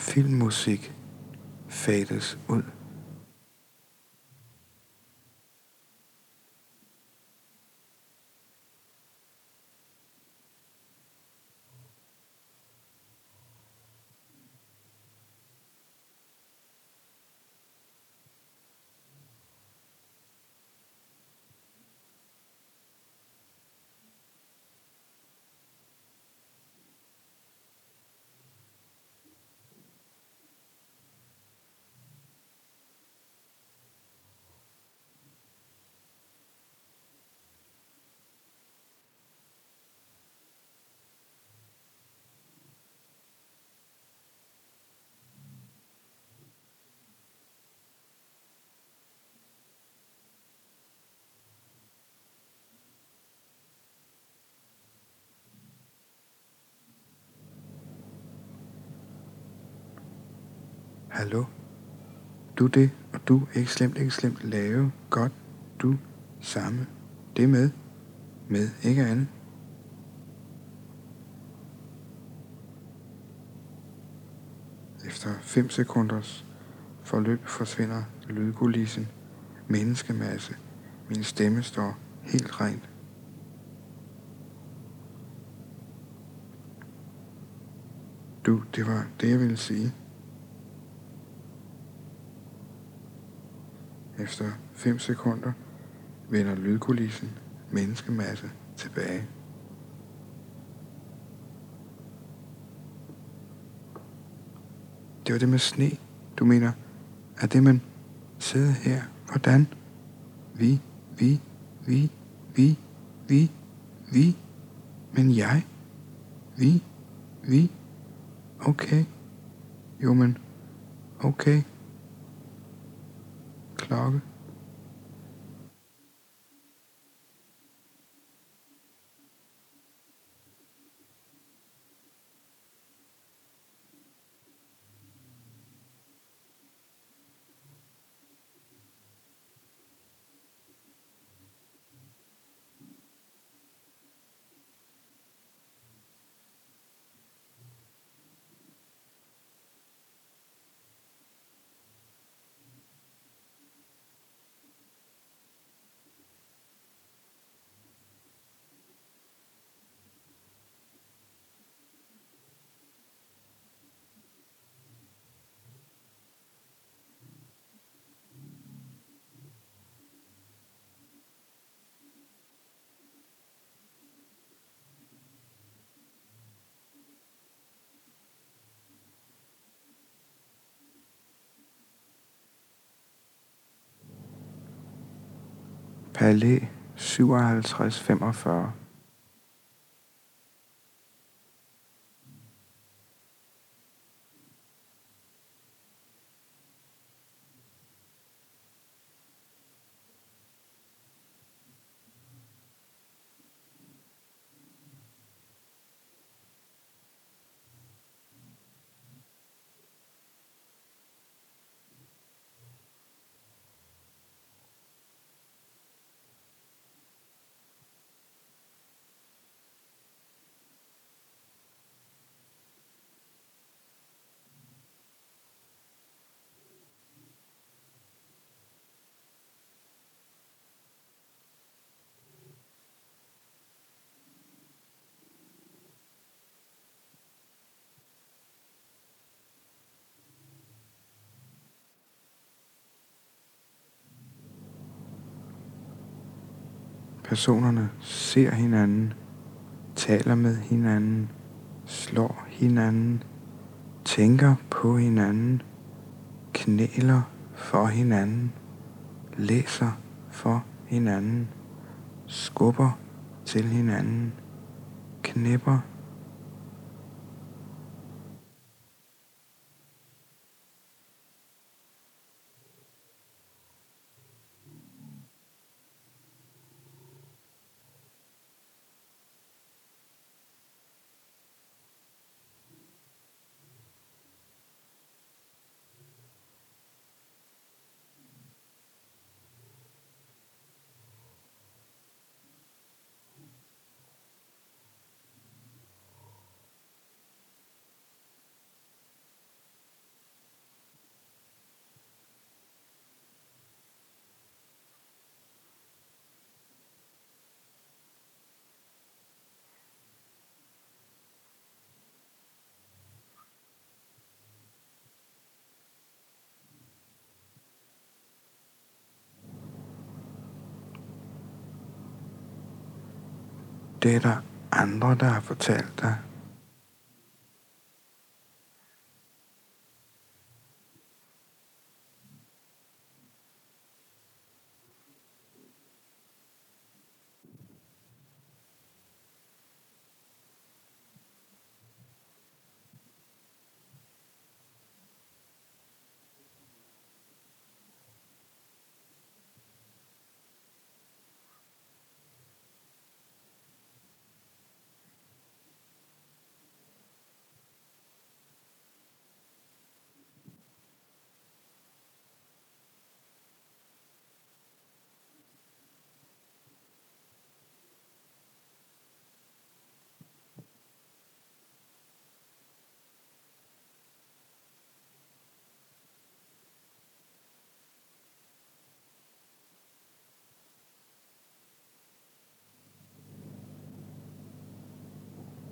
A: Filmmusik fades ud. Hallo? Du det, og du ikke slemt, ikke slemt, lave, godt, du, samme, det med, med, ikke andet. Efter 5 sekunders forløb forsvinder lydkulissen, menneskemasse, min stemme står helt rent. Du, det var det, jeg ville sige. Efter 5 sekunder vender lydkulissen menneskemasse tilbage. Det var det med sne, du mener, er det man sidder her? Hvordan? Vi, vi, vi, vi, vi, vi, men jeg, vi, vi, okay, jo men, okay klokke. Palæ 5745 Personerne ser hinanden, taler med hinanden, slår hinanden, tænker på hinanden, knæler for hinanden, læser for hinanden, skubber til hinanden, knipper Det er der andre, der har fortalt dig.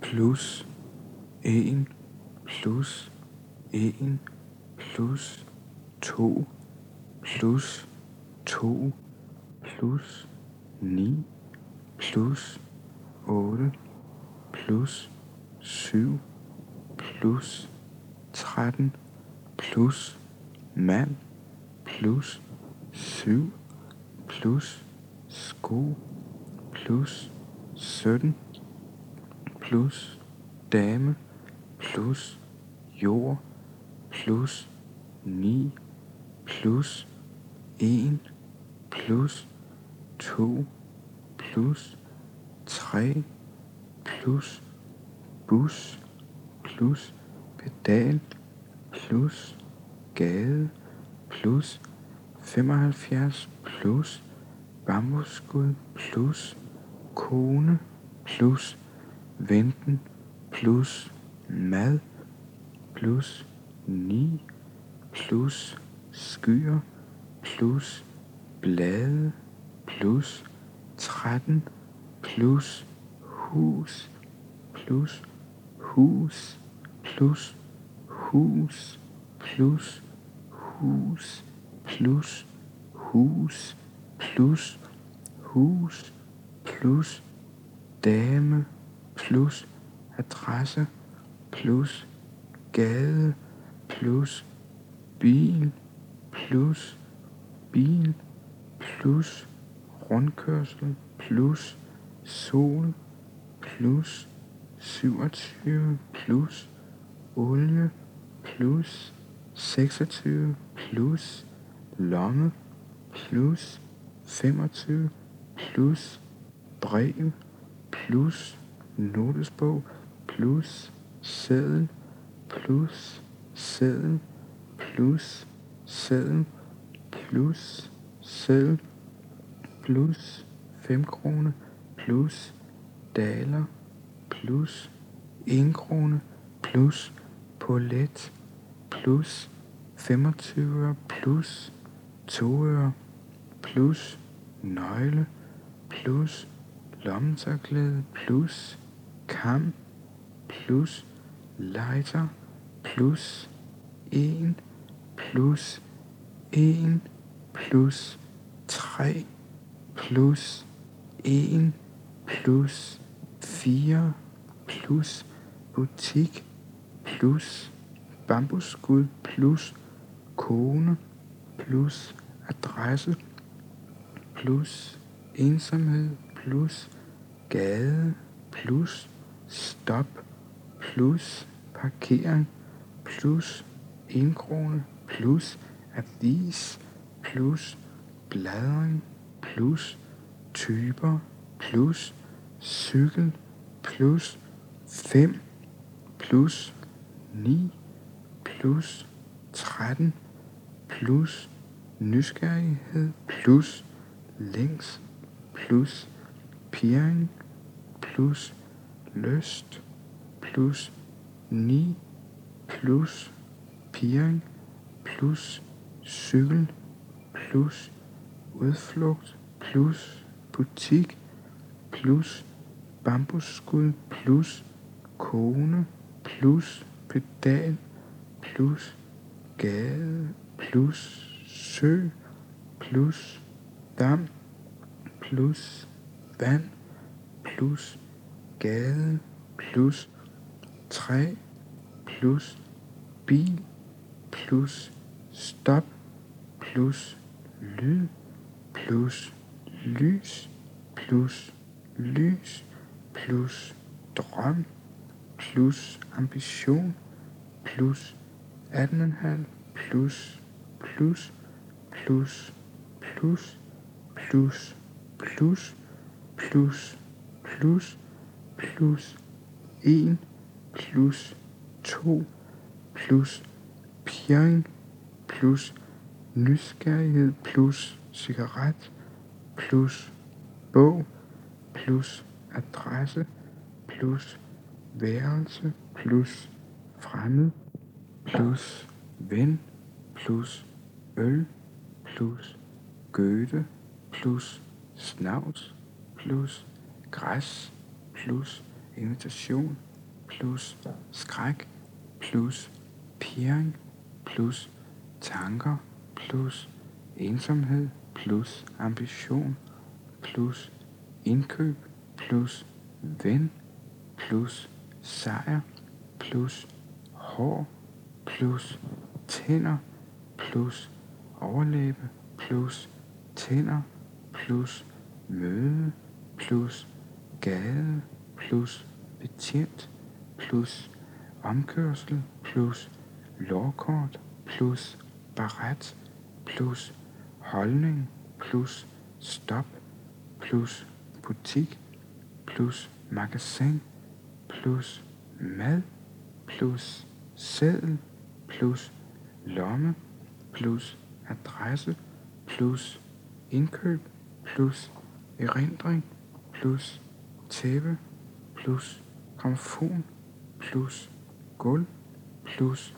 A: Plus en plus en plus to plus to plus ni plus otte plus syv plus tretten plus mand plus syv plus sko plus sytten plus dame plus jord plus ni plus en plus to plus tre plus bus plus pedal plus gade plus 75 plus bambusskud plus kone plus venten plus mad plus ni plus skyer plus blade plus 13 plus hus plus hus plus hus plus hus plus hus plus hus plus dame plus adresse plus gade plus bil plus bil plus rundkørsel plus sol plus 27 plus olie plus 26 plus lomme plus 25 plus drev plus notesbog plus sædel plus sædel plus sædel plus sædel plus 5 krone plus daler plus 1 krone plus polet plus 25 øre plus 2 øre plus nøgle plus lommetørklæde plus kam plus lighter plus 1 plus 1 plus 3 plus 1 plus 4 plus butik plus bambusskud plus kone plus adresse plus ensomhed plus gade plus stop plus parkering plus indkrone krone plus avis plus bladring plus typer plus cykel plus 5 plus 9 plus 13 plus nysgerrighed plus længs plus pirring plus lyst plus 9 plus piring plus cykel plus udflugt plus butik plus bambusskud plus kone plus pedal plus gade plus sø plus dam plus vand plus gade plus træ plus bil plus stop plus lyd plus lys plus lys plus drøm plus ambition plus 18,5 plus plus plus plus plus plus plus plus plus 1 plus 2 plus pirring plus nysgerrighed plus cigaret plus bog plus adresse plus værelse plus fremmed plus ven plus øl plus Goethe plus snavs plus græs plus invitation plus skræk plus pirring plus tanker plus ensomhed plus ambition plus indkøb plus ven plus sejr plus hår plus tænder plus overlæbe plus tænder plus møde plus gade plus betjent plus omkørsel plus lovkort plus baret plus holdning plus stop plus butik plus magasin plus mad plus seddel plus lomme plus adresse plus indkøb plus erindring plus tæppe plus gramfon plus gulv plus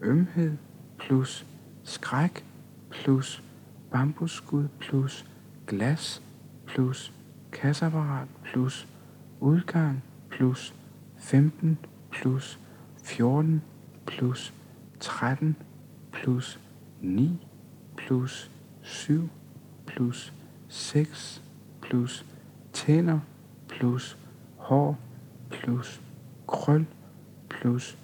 A: ømhed plus skræk plus bambusskud plus glas plus kasseapparat plus udgang plus 15 plus 14 plus 13 plus 9 plus 7 plus 6 plus tænder plus hår plus krøl plus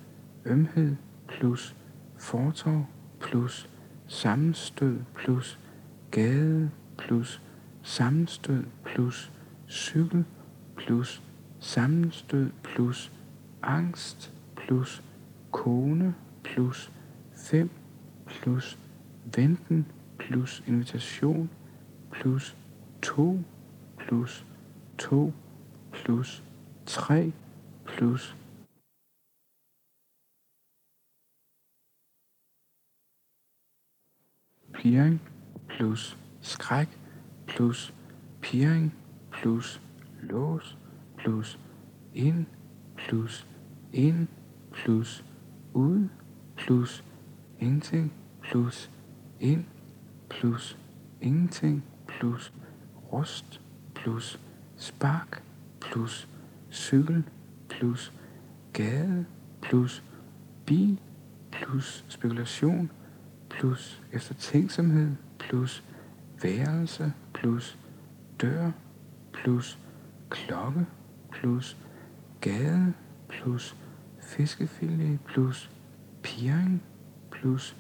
A: ømhed plus fortov plus sammenstød plus gade plus sammenstød plus cykel plus sammenstød plus angst plus kone plus 5 plus venten plus invitation plus 2 plus 2 plus 3 plus piring plus skræk plus piring plus lås plus ind plus ind plus ud plus ingenting plus ind plus ingenting plus rust plus spark plus cykel plus gade plus bil plus spekulation plus eftertænksomhed plus værelse plus dør plus klokke plus gade plus fiskefilet plus piring plus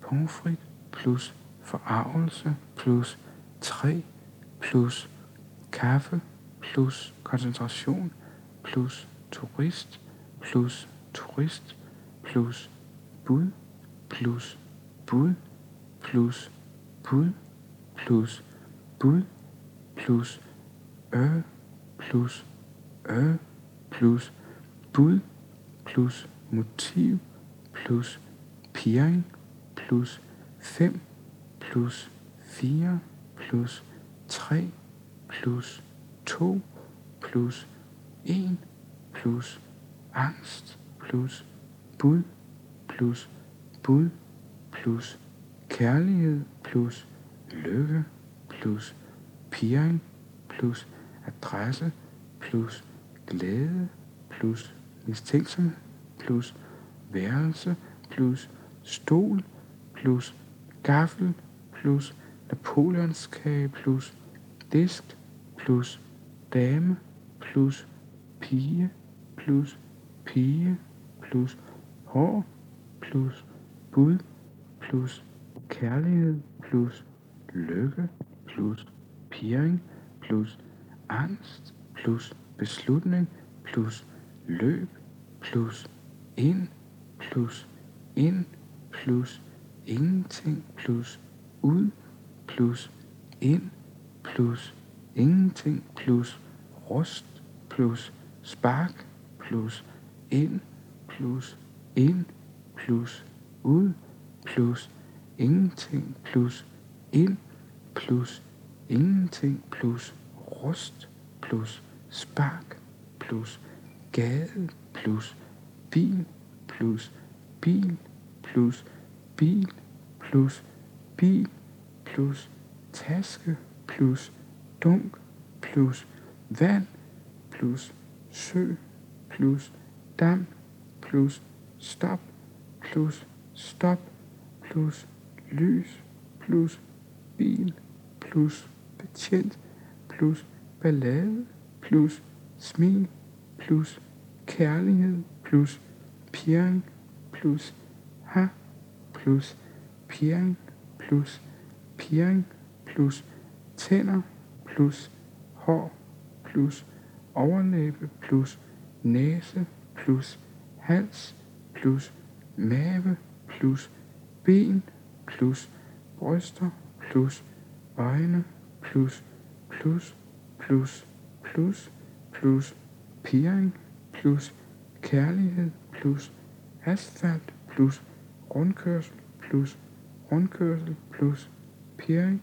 A: pomfrit plus forarvelse plus træ plus kaffe plus koncentration plus turist plus turist plus bud plus bud plus bud plus bud plus ø plus ø plus bud plus motiv plus piring plus 5 plus 4 plus 3 plus 2 plus 1 plus angst plus bud plus bud plus kærlighed plus lykke plus piring plus adresse plus glæde plus mistænksomhed plus værelse plus stol plus gaffel plus napoleonskage plus disk plus dame plus pige plus pige plus hår plus bud plus kærlighed plus lykke plus piring plus angst plus beslutning plus løb plus ind plus ind plus ingenting plus ud plus ind plus ingenting plus rust plus spark plus ind plus ind plus ud plus ingenting plus ind plus ingenting plus rust plus spark plus gade plus bil plus bil plus bil plus bil plus taske plus dunk plus vand plus sø plus dam plus stop plus stop plus lys plus bil plus betjent plus ballade plus smil plus kærlighed plus piring plus ha plus piring plus piring plus tænder plus hår plus overlæbe plus næse plus hals plus mave plus ben plus bryster plus øjne plus plus plus plus plus piring plus kærlighed plus asfalt plus rundkørsel plus rundkørsel plus piring